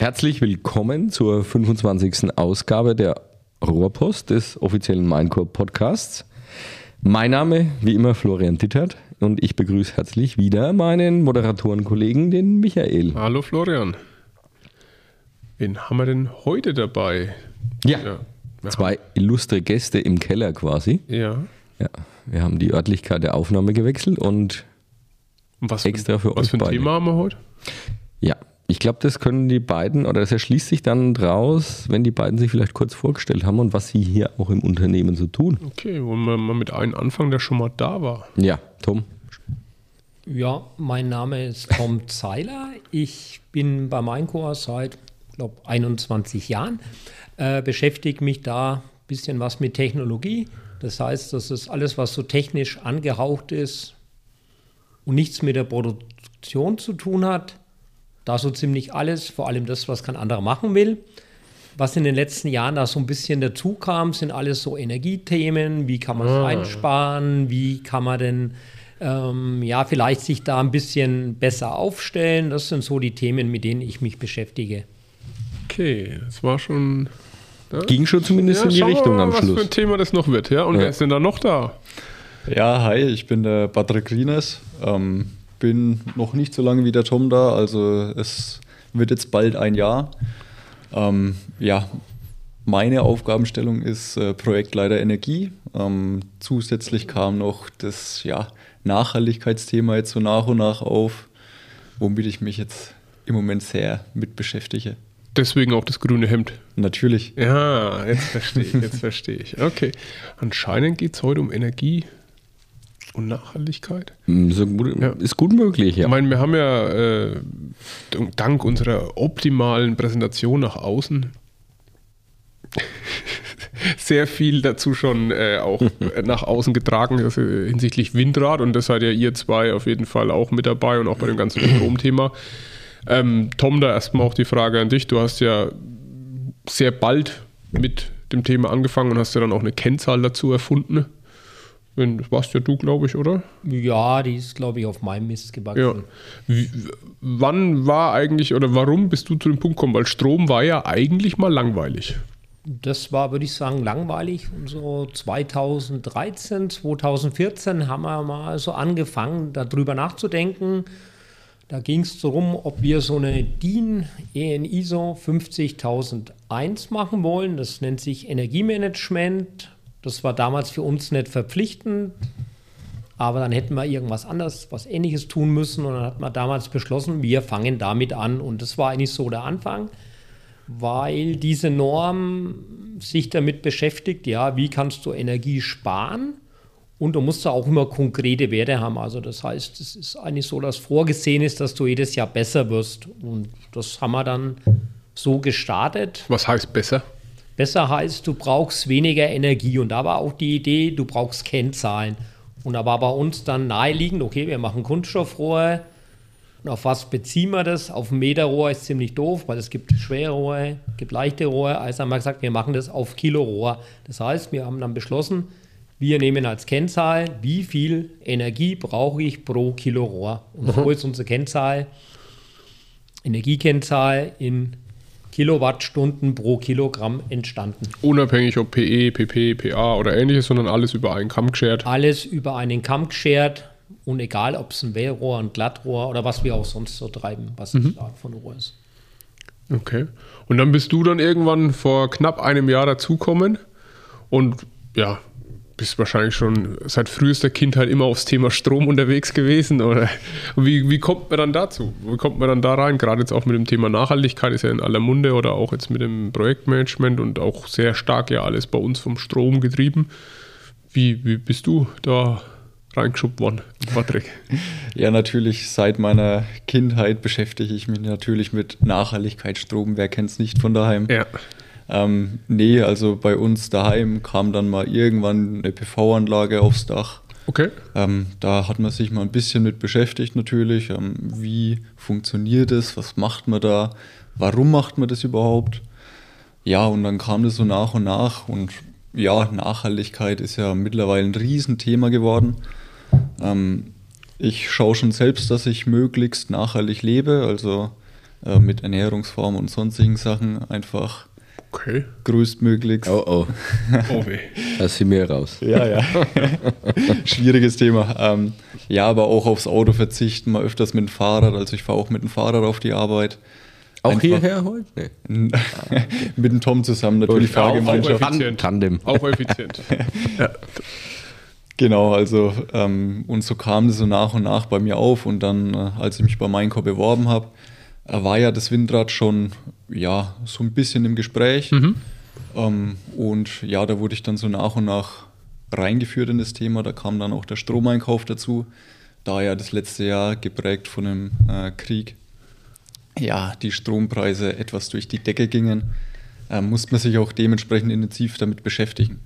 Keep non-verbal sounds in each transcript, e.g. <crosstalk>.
Herzlich willkommen zur 25. Ausgabe der Rohrpost des offiziellen Minecore Podcasts. Mein Name, wie immer, Florian Dittert und ich begrüße herzlich wieder meinen Moderatorenkollegen, den Michael. Hallo Florian. Wen haben wir denn heute dabei? Ja, ja zwei illustre Gäste im Keller quasi. Ja. Ja, wir haben die Örtlichkeit der Aufnahme gewechselt und was extra für, für Was für ein beide. Thema haben wir heute? Ja, ich glaube, das können die beiden, oder das erschließt sich dann draus, wenn die beiden sich vielleicht kurz vorgestellt haben und was sie hier auch im Unternehmen so tun. Okay, wollen wir mal mit einem anfangen, der schon mal da war? Ja, Tom. Ja, mein Name ist Tom <laughs> Zeiler. Ich bin bei Minecore seit, glaube 21 Jahren. Äh, beschäftige mich da ein bisschen was mit Technologie. Das heißt, das ist alles, was so technisch angehaucht ist und nichts mit der Produktion zu tun hat da so ziemlich alles, vor allem das, was kein anderer machen will. Was in den letzten Jahren da so ein bisschen dazu kam, sind alles so Energiethemen. Wie kann man es ah. einsparen? Wie kann man denn ähm, ja vielleicht sich da ein bisschen besser aufstellen? Das sind so die Themen, mit denen ich mich beschäftige. Okay, das war schon. Ja? Ging schon zumindest ja, in die Richtung mal, am Schluss. Was für ein Thema das noch wird, ja? Und ja. wer ist denn da noch da? Ja, hi, ich bin der Patrick Rienes. Ähm, bin noch nicht so lange wie der Tom da, also es wird jetzt bald ein Jahr. Ähm, ja, meine Aufgabenstellung ist äh, Projektleiter Energie. Ähm, zusätzlich kam noch das ja, Nachhaltigkeitsthema jetzt so nach und nach auf, womit ich mich jetzt im Moment sehr mit beschäftige. Deswegen auch das grüne Hemd. Natürlich. Ja, jetzt verstehe ich, jetzt verstehe ich. Okay. Anscheinend geht es heute um Energie, und Nachhaltigkeit? Ist gut, ja. ist gut möglich, ja. Ich meine, wir haben ja äh, dank unserer optimalen Präsentation nach außen <laughs> sehr viel dazu schon äh, auch nach außen getragen also hinsichtlich Windrad und das seid ja ihr zwei auf jeden Fall auch mit dabei und auch bei dem ganzen <clears throat> Stromthema. Ähm, Tom, da erstmal auch die Frage an dich. Du hast ja sehr bald mit dem Thema angefangen und hast ja dann auch eine Kennzahl dazu erfunden. Das warst ja du, glaube ich, oder? Ja, die ist, glaube ich, auf meinem Mist gewachsen. Ja. Wie, wann war eigentlich oder warum bist du zu dem Punkt gekommen? Weil Strom war ja eigentlich mal langweilig. Das war, würde ich sagen, langweilig. so 2013, 2014 haben wir mal so angefangen, darüber nachzudenken. Da ging es darum, ob wir so eine DIN EN ISO 50001 machen wollen. Das nennt sich Energiemanagement das war damals für uns nicht verpflichtend, aber dann hätten wir irgendwas anderes, was ähnliches tun müssen. Und dann hat man damals beschlossen, wir fangen damit an. Und das war eigentlich so der Anfang, weil diese Norm sich damit beschäftigt, ja, wie kannst du Energie sparen? Und du musst da auch immer konkrete Werte haben. Also das heißt, es ist eigentlich so, dass vorgesehen ist, dass du jedes Jahr besser wirst. Und das haben wir dann so gestartet. Was heißt besser? Besser heißt, du brauchst weniger Energie. Und da war auch die Idee, du brauchst Kennzahlen. Und da war bei uns dann naheliegend, okay, wir machen Kunststoffrohre. Und auf was beziehen wir das? Auf ein Meterrohr ist ziemlich doof, weil es gibt schwere Rohre, gibt leichte Rohre. Also haben wir gesagt, wir machen das auf Kilorohr. Das heißt, wir haben dann beschlossen, wir nehmen als Kennzahl, wie viel Energie brauche ich pro Kilo Rohr. Und so ist unsere Kennzahl, Energiekennzahl in Kilowattstunden pro Kilogramm entstanden. Unabhängig ob PE, PP, PA oder ähnliches, sondern alles über einen Kamm geschert. Alles über einen Kamm geschert und egal, ob es ein Wellrohr, ein Glattrohr oder was wir auch sonst so treiben, was mhm. die Art von Rohr ist. Okay. Und dann bist du dann irgendwann vor knapp einem Jahr dazukommen und ja, bist wahrscheinlich schon seit frühester Kindheit immer aufs Thema Strom unterwegs gewesen, oder? wie, wie kommt man dann dazu? Wie kommt man dann da rein? Gerade jetzt auch mit dem Thema Nachhaltigkeit ist ja in aller Munde oder auch jetzt mit dem Projektmanagement und auch sehr stark ja alles bei uns vom Strom getrieben. Wie, wie bist du da reingeschubbt worden, Patrick? Ja, natürlich, seit meiner Kindheit beschäftige ich mich natürlich mit Nachhaltigkeit, Strom. Wer kennt es nicht von daheim? Ja. Ähm, nee, also bei uns daheim kam dann mal irgendwann eine PV-Anlage aufs Dach. Okay. Ähm, da hat man sich mal ein bisschen mit beschäftigt natürlich. Ähm, wie funktioniert das? Was macht man da? Warum macht man das überhaupt? Ja, und dann kam das so nach und nach. Und ja, Nachhaltigkeit ist ja mittlerweile ein Riesenthema geworden. Ähm, ich schaue schon selbst, dass ich möglichst nachhaltig lebe. Also äh, mit Ernährungsform und sonstigen Sachen einfach Okay. größtmöglichst. Oh, oh, <laughs> Oh weh. da sind wir raus. Ja, ja. <laughs> Schwieriges Thema. Ähm, ja, aber auch aufs Auto verzichten, mal öfters mit dem Fahrrad. Also ich fahre auch mit dem Fahrrad auf die Arbeit. Auch Einfach- hierher heute? Nee. <laughs> mit dem Tom zusammen natürlich Auch- Fahrgemeinschaft. auch- effizient. Tandem. Auch effizient. Genau, also ähm, und so kam das so nach und nach bei mir auf und dann, äh, als ich mich bei Mainco beworben habe, war ja das Windrad schon ja so ein bisschen im Gespräch ähm, und ja, da wurde ich dann so nach und nach reingeführt in das Thema. Da kam dann auch der Stromeinkauf dazu, da ja das letzte Jahr geprägt von dem äh, Krieg ja die Strompreise etwas durch die Decke gingen, äh, musste man sich auch dementsprechend intensiv damit beschäftigen.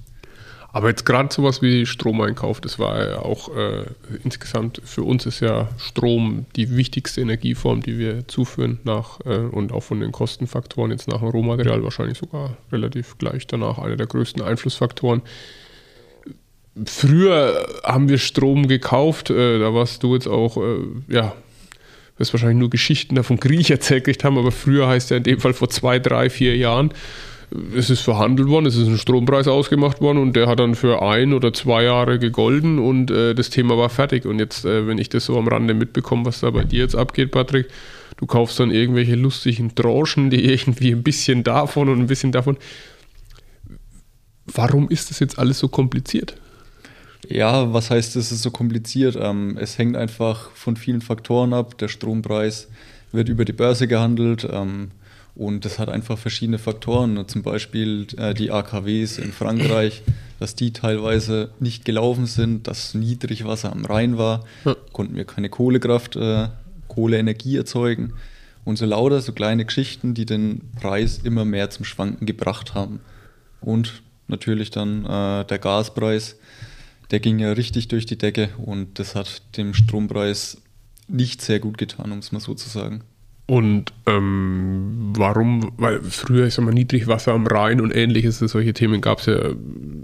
Aber jetzt gerade sowas wie Stromeinkauf, das war ja auch äh, insgesamt für uns ist ja Strom die wichtigste Energieform, die wir zuführen nach äh, und auch von den Kostenfaktoren jetzt nach dem Rohmaterial wahrscheinlich sogar relativ gleich danach einer der größten Einflussfaktoren. Früher haben wir Strom gekauft, äh, da warst du jetzt auch, äh, ja, wirst wahrscheinlich nur Geschichten davon Krieg erzählt haben, aber früher heißt ja in dem Fall vor zwei, drei, vier Jahren, es ist verhandelt worden, es ist ein Strompreis ausgemacht worden und der hat dann für ein oder zwei Jahre gegolden und äh, das Thema war fertig. Und jetzt, äh, wenn ich das so am Rande mitbekomme, was da bei dir jetzt abgeht, Patrick, du kaufst dann irgendwelche lustigen Tranchen, die <laughs> irgendwie ein bisschen davon und ein bisschen davon. Warum ist das jetzt alles so kompliziert? Ja, was heißt, es ist so kompliziert? Ähm, es hängt einfach von vielen Faktoren ab. Der Strompreis wird über die Börse gehandelt ähm, und das hat einfach verschiedene Faktoren. Zum Beispiel äh, die AKWs in Frankreich, <clears throat> dass die teilweise nicht gelaufen sind, dass Niedrigwasser am Rhein war, konnten wir keine Kohlekraft, äh, Kohleenergie erzeugen. Und so lauter, so kleine Geschichten, die den Preis immer mehr zum Schwanken gebracht haben. Und natürlich dann äh, der Gaspreis, der ging ja richtig durch die Decke und das hat dem Strompreis nicht sehr gut getan, um es mal so zu sagen. Und ähm, warum? Weil früher ist immer Niedrigwasser am Rhein und ähnliches, solche Themen gab es ja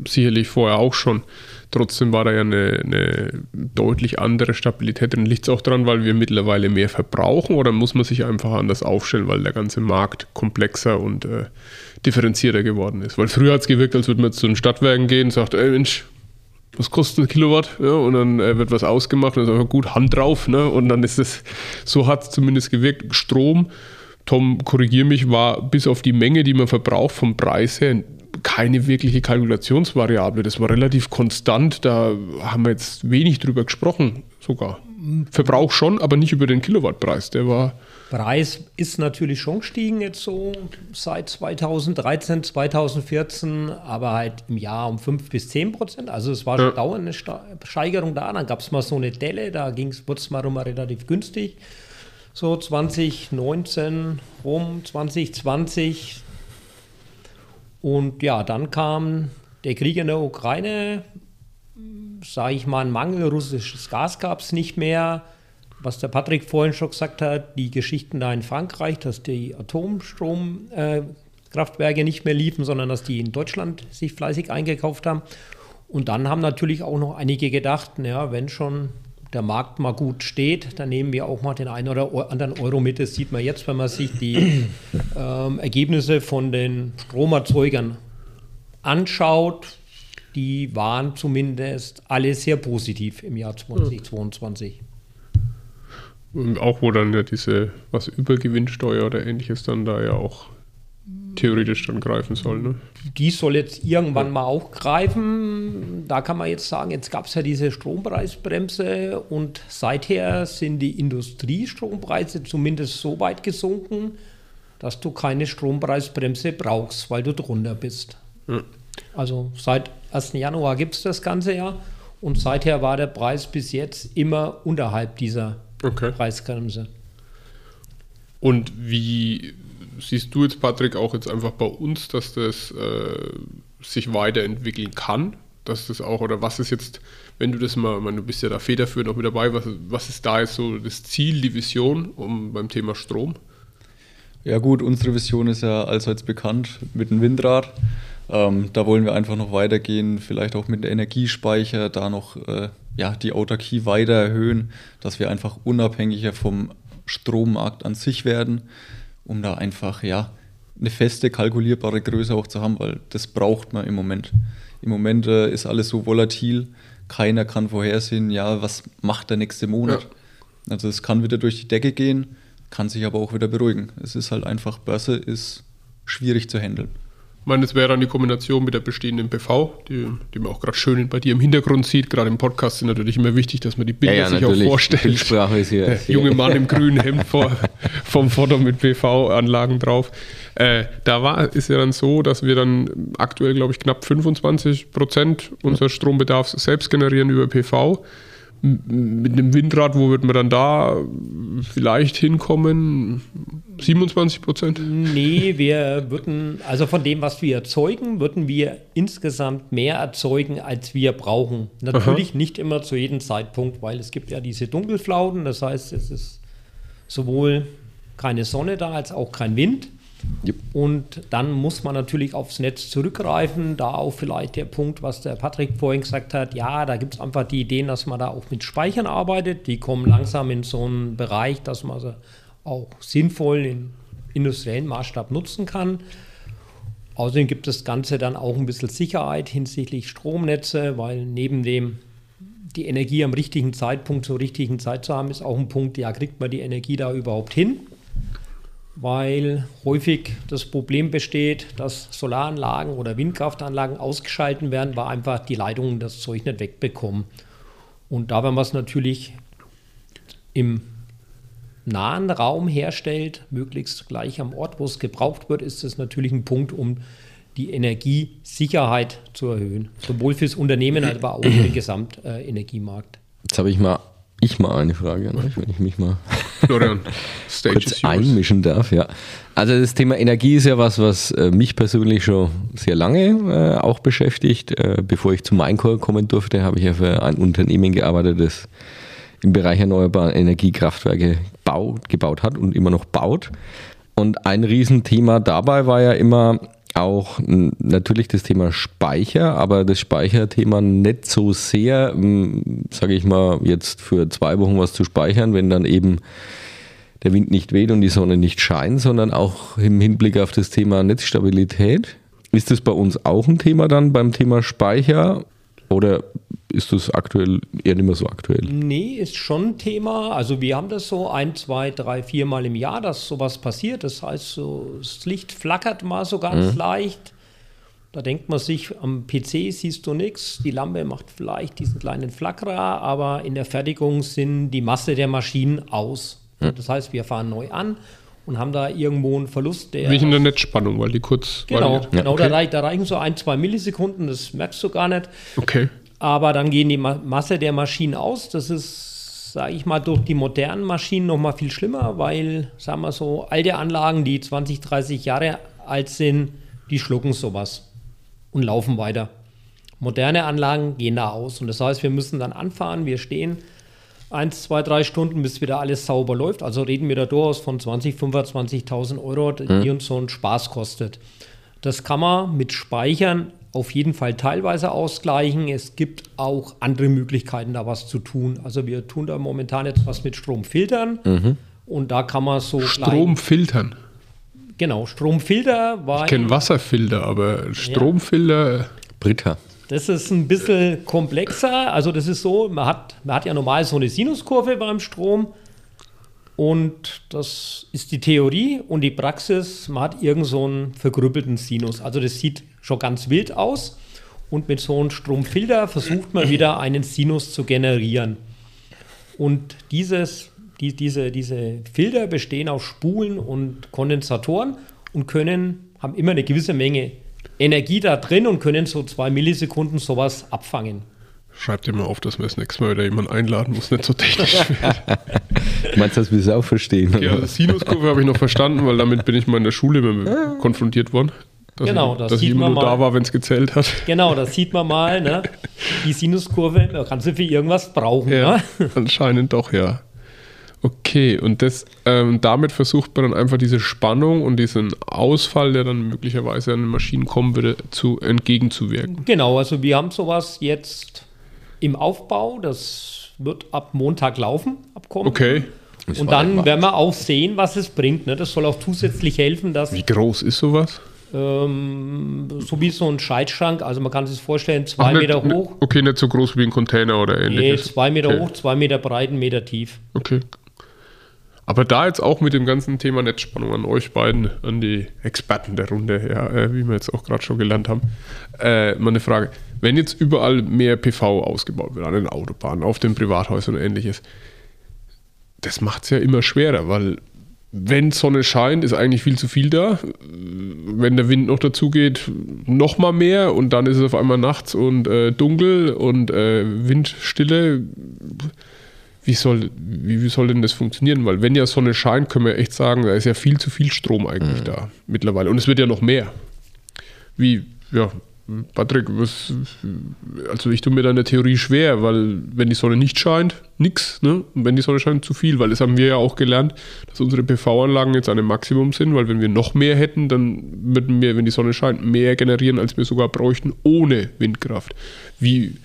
sicherlich vorher auch schon. Trotzdem war da ja eine, eine deutlich andere Stabilität drin. Liegt es auch daran, weil wir mittlerweile mehr verbrauchen oder muss man sich einfach anders aufstellen, weil der ganze Markt komplexer und äh, differenzierter geworden ist? Weil früher hat es gewirkt, als würde man zu den Stadtwerken gehen und sagt, ey Mensch, was kostet ein Kilowatt? Ja, und dann äh, wird was ausgemacht und dann ist einfach gut, Hand drauf. Ne? Und dann ist es, so hat es zumindest gewirkt. Strom, Tom, korrigier mich, war bis auf die Menge, die man verbraucht, vom Preis her keine wirkliche Kalkulationsvariable. Das war relativ konstant. Da haben wir jetzt wenig drüber gesprochen, sogar. Verbrauch schon, aber nicht über den Kilowattpreis. Der war. Preis ist natürlich schon gestiegen jetzt so seit 2013, 2014, aber halt im Jahr um 5 bis 10 Prozent. Also es war schon Ja. dauernd eine Steigerung da. Dann gab es mal so eine Delle, da wurde es mal rum relativ günstig. So 2019 rum, 2020. Und ja, dann kam der Krieg in der Ukraine, sage ich mal, ein Mangel, russisches Gas gab es nicht mehr. Was der Patrick vorhin schon gesagt hat, die Geschichten da in Frankreich, dass die Atomstromkraftwerke nicht mehr liefen, sondern dass die in Deutschland sich fleißig eingekauft haben. Und dann haben natürlich auch noch einige gedacht, naja, wenn schon der Markt mal gut steht, dann nehmen wir auch mal den einen oder anderen Euro mit. Das sieht man jetzt, wenn man sich die ähm, Ergebnisse von den Stromerzeugern anschaut. Die waren zumindest alle sehr positiv im Jahr 2022. Auch wo dann ja diese, was Übergewinnsteuer oder ähnliches dann da ja auch theoretisch dann greifen soll. Ne? Die soll jetzt irgendwann mal auch greifen. Da kann man jetzt sagen, jetzt gab es ja diese Strompreisbremse und seither sind die Industriestrompreise zumindest so weit gesunken, dass du keine Strompreisbremse brauchst, weil du drunter bist. Ja. Also seit 1. Januar gibt es das ganze Jahr und seither war der Preis bis jetzt immer unterhalb dieser Okay. Preisgrenze. Und wie siehst du jetzt, Patrick, auch jetzt einfach bei uns, dass das äh, sich weiterentwickeln kann? Dass das auch, oder was ist jetzt, wenn du das mal, ich meine, du bist ja da federführend auch mit dabei, was, was ist da jetzt so das Ziel, die Vision um, beim Thema Strom? Ja gut, unsere Vision ist ja allseits bekannt mit dem Windrad. Ähm, da wollen wir einfach noch weitergehen, vielleicht auch mit dem Energiespeicher, da noch äh, ja, die Autarkie weiter erhöhen, dass wir einfach unabhängiger vom Strommarkt an sich werden. um da einfach, ja, eine feste, kalkulierbare Größe auch zu haben, weil das braucht man im Moment. Im Moment äh, ist alles so volatil, keiner kann vorhersehen, ja, was macht der nächste Monat. Ja. Also es kann wieder durch die Decke gehen, kann sich aber auch wieder beruhigen. Es ist halt einfach, Börse ist schwierig zu handeln. Ich meine, es wäre dann die Kombination mit der bestehenden PV, die, die man auch gerade schön bei dir im Hintergrund sieht. Gerade im Podcast ist natürlich immer wichtig, dass man die Bilder ja, ja, sich natürlich. auch vorstellt. Bildsprache ist hier. Der junge Mann im <laughs> grünen Hemd vor, vom Foto mit PV-Anlagen drauf. Äh, da war, ist ja dann so, dass wir dann aktuell, glaube ich, knapp 25 Prozent unseres Strombedarfs selbst generieren über PV mit einem Windrad, wo wird man dann da vielleicht hinkommen? 27 Prozent? Nee, wir würden, also von dem, was wir erzeugen, würden wir insgesamt mehr erzeugen, als wir brauchen. Natürlich Aha. nicht immer zu jedem Zeitpunkt, weil es gibt ja diese Dunkelflauten, das heißt, es ist sowohl keine Sonne da als auch kein Wind. Yep. Und dann muss man natürlich aufs Netz zurückgreifen. Da auch vielleicht der Punkt, was der Patrick vorhin gesagt hat. Ja, da gibt es einfach die Ideen, dass man da auch mit Speichern arbeitet. Die kommen langsam in so einen Bereich, dass man sie auch sinnvoll im industriellen Maßstab nutzen kann. Außerdem gibt das Ganze dann auch ein bisschen Sicherheit hinsichtlich Stromnetze, weil neben dem die Energie am richtigen Zeitpunkt zur richtigen Zeit zu haben, ist auch ein Punkt, ja, kriegt man die Energie da überhaupt hin? Weil häufig das Problem besteht, dass Solaranlagen oder Windkraftanlagen ausgeschalten werden, weil einfach die Leitungen das Zeug nicht wegbekommen. Und da, wenn man es natürlich im nahen Raum herstellt, möglichst gleich am Ort, wo es gebraucht wird, ist es natürlich ein Punkt, um die Energiesicherheit zu erhöhen. Sowohl fürs Unternehmen, <clears throat> als auch für den Gesamtenergiemarkt. Jetzt habe ich mal ich mal eine Frage, ne? wenn ich mich mal <laughs> Florian, kurz einmischen darf. Ja. Also das Thema Energie ist ja was, was äh, mich persönlich schon sehr lange äh, auch beschäftigt. Äh, bevor ich zu Minecore kommen durfte, habe ich ja für ein Unternehmen gearbeitet, das im Bereich erneuerbare Energiekraftwerke baut, gebaut hat und immer noch baut. Und ein Riesenthema dabei war ja immer, auch natürlich das Thema Speicher, aber das Speicherthema nicht so sehr, sage ich mal, jetzt für zwei Wochen was zu speichern, wenn dann eben der Wind nicht weht und die Sonne nicht scheint, sondern auch im Hinblick auf das Thema Netzstabilität. Ist das bei uns auch ein Thema dann beim Thema Speicher oder ist das aktuell eher nicht mehr so aktuell? Nee, ist schon ein Thema. Also wir haben das so ein, zwei, drei, vier Mal im Jahr, dass sowas passiert. Das heißt, so, das Licht flackert mal so ganz mhm. leicht. Da denkt man sich, am PC siehst du nichts, die Lampe macht vielleicht diesen kleinen Flackerer, aber in der Fertigung sind die Masse der Maschinen aus. Mhm. Das heißt, wir fahren neu an und haben da irgendwo einen Verlust der. Wie in der Netzspannung, weil die kurz. Genau, variiert. genau okay. da, da, reichen so ein, zwei Millisekunden, das merkst du gar nicht. Okay. Aber dann gehen die Masse der Maschinen aus. Das ist, sage ich mal, durch die modernen Maschinen noch mal viel schlimmer, weil, sagen wir so, alte Anlagen, die 20, 30 Jahre alt sind, die schlucken sowas und laufen weiter. Moderne Anlagen gehen da aus. Und das heißt, wir müssen dann anfahren, wir stehen eins, zwei, drei Stunden, bis wieder alles sauber läuft. Also reden wir da durchaus von 20, 25.000 Euro, die mhm. uns so einen Spaß kostet. Das kann man mit Speichern auf jeden Fall teilweise ausgleichen. Es gibt auch andere Möglichkeiten, da was zu tun. Also wir tun da momentan etwas mit Stromfiltern mhm. und da kann man so Stromfiltern. Genau, Stromfilter war. Ich kenne Wasserfilter, aber Stromfilter. Ja. Britta. Das ist ein bisschen komplexer. Also das ist so, man hat, man hat ja normal so eine Sinuskurve beim Strom. Und das ist die Theorie und die Praxis, man hat irgend so einen vergrüppelten Sinus. Also das sieht schon ganz wild aus. Und mit so einem Stromfilter versucht man wieder einen Sinus zu generieren. Und dieses, die, diese, diese Filter bestehen aus Spulen und Kondensatoren und können, haben immer eine gewisse Menge Energie da drin und können so zwei Millisekunden sowas abfangen. Schreibt dir mal auf, dass wir das nächste Mal wieder jemanden einladen, muss nicht so technisch <laughs> werden. Meinst du, dass wir es auch verstehen? Ja, Sinuskurve habe ich noch verstanden, weil damit bin ich mal in der Schule immer konfrontiert worden. Dass genau, ich, das dass sieht ich immer man nur mal, da war, wenn es gezählt hat. <laughs> Genau, das sieht man mal. Ne? Die Sinuskurve, man kann sie für irgendwas brauchen. Ja, ne? <laughs> Anscheinend doch, ja. Okay, und das, ähm, damit versucht man dann einfach diese Spannung und diesen Ausfall, der dann möglicherweise an den Maschinen kommen würde, zu entgegenzuwirken. Genau, also wir haben sowas jetzt im Aufbau. Das wird ab Montag laufen, abkommen. Okay. Und dann werden wir auch sehen, was es bringt. Ne? Das soll auch zusätzlich helfen, dass Wie groß ist sowas? Ähm, so wie so ein Scheidschrank, also man kann sich das vorstellen, zwei Ach, Meter nicht- hoch, Okay, nicht so groß wie ein Container oder nee, ähnliches. zwei Meter okay. hoch, zwei Meter breit, ein Meter tief. Okay. Aber da jetzt auch mit dem ganzen Thema Netzspannung an euch beiden, an die Experten der Runde, ja, äh, wie wir jetzt auch gerade schon gelernt haben, äh, mal eine Frage. Wenn jetzt überall mehr PV ausgebaut wird, an den Autobahnen, auf den Privathäusern und ähnliches, das macht es ja immer schwerer, weil wenn Sonne scheint, ist eigentlich viel zu viel da. Wenn der Wind noch dazu geht, noch mal mehr und dann ist es auf einmal nachts und äh, dunkel und äh, Windstille. Wie soll, wie, wie soll denn das funktionieren? Weil wenn ja Sonne scheint, können wir echt sagen, da ist ja viel zu viel Strom eigentlich da mittlerweile. Und es wird ja noch mehr. Wie, ja, Patrick, was, also ich tue mir da eine Theorie schwer, weil wenn die Sonne nicht scheint, nix, ne? Und wenn die Sonne scheint, zu viel, weil das haben wir ja auch gelernt, dass unsere PV-Anlagen jetzt an einem Maximum sind, weil wenn wir noch mehr hätten, dann würden wir, wenn die Sonne scheint, mehr generieren, als wir sogar bräuchten, ohne Windkraft. Wie,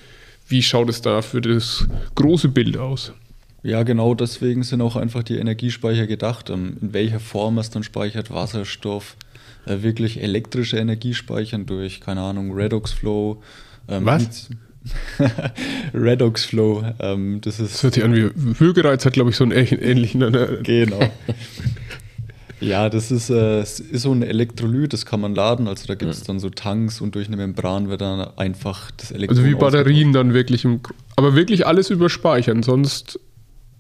wie schaut es da für das große Bild aus? Ja, genau deswegen sind auch einfach die Energiespeicher gedacht. ähm, In welcher Form es dann speichert, Wasserstoff, äh, wirklich elektrische Energie speichern durch, keine Ahnung, Redox Flow. ähm, Was? <laughs> Redox Flow, ähm, das Das ist hört sich an wie Würgereiz hat, glaube ich, so einen ähnlichen- äh, Genau. <laughs> Ja, das ist, äh, ist so ein Elektrolyt, das kann man laden. Also da gibt es dann so Tanks und durch eine Membran wird dann einfach das Elektron Also wie Batterien dann wirklich. Im, aber wirklich alles überspeichern, sonst.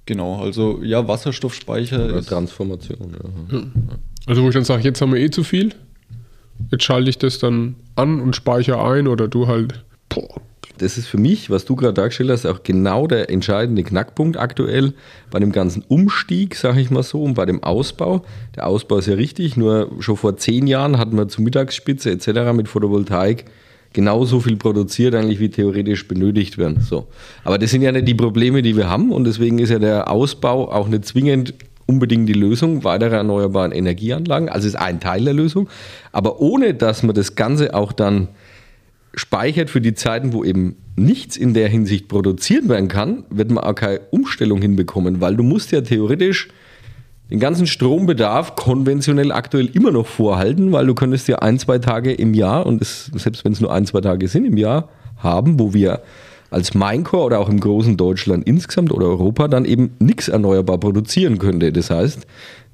Genau, also ja, Wasserstoffspeicher Oder ist, Transformation. Ja. Also wo ich dann sage, jetzt haben wir eh zu viel. Jetzt schalte ich das dann an und speichere ein oder du halt. Boah. Das ist für mich, was du gerade dargestellt hast, auch genau der entscheidende Knackpunkt aktuell bei dem ganzen Umstieg, sage ich mal so, und bei dem Ausbau. Der Ausbau ist ja richtig, nur schon vor zehn Jahren hatten wir zur Mittagsspitze etc. mit Photovoltaik genauso viel produziert, eigentlich wie theoretisch benötigt werden. So. Aber das sind ja nicht die Probleme, die wir haben und deswegen ist ja der Ausbau auch nicht zwingend unbedingt die Lösung weiterer erneuerbaren Energieanlagen. Also ist ein Teil der Lösung. Aber ohne dass man das Ganze auch dann speichert für die Zeiten, wo eben nichts in der Hinsicht produziert werden kann, wird man auch keine Umstellung hinbekommen, weil du musst ja theoretisch den ganzen Strombedarf konventionell aktuell immer noch vorhalten, weil du könntest ja ein, zwei Tage im Jahr, und es, selbst wenn es nur ein, zwei Tage sind im Jahr, haben, wo wir als Maincore oder auch im großen Deutschland insgesamt oder Europa dann eben nichts erneuerbar produzieren könnte. Das heißt,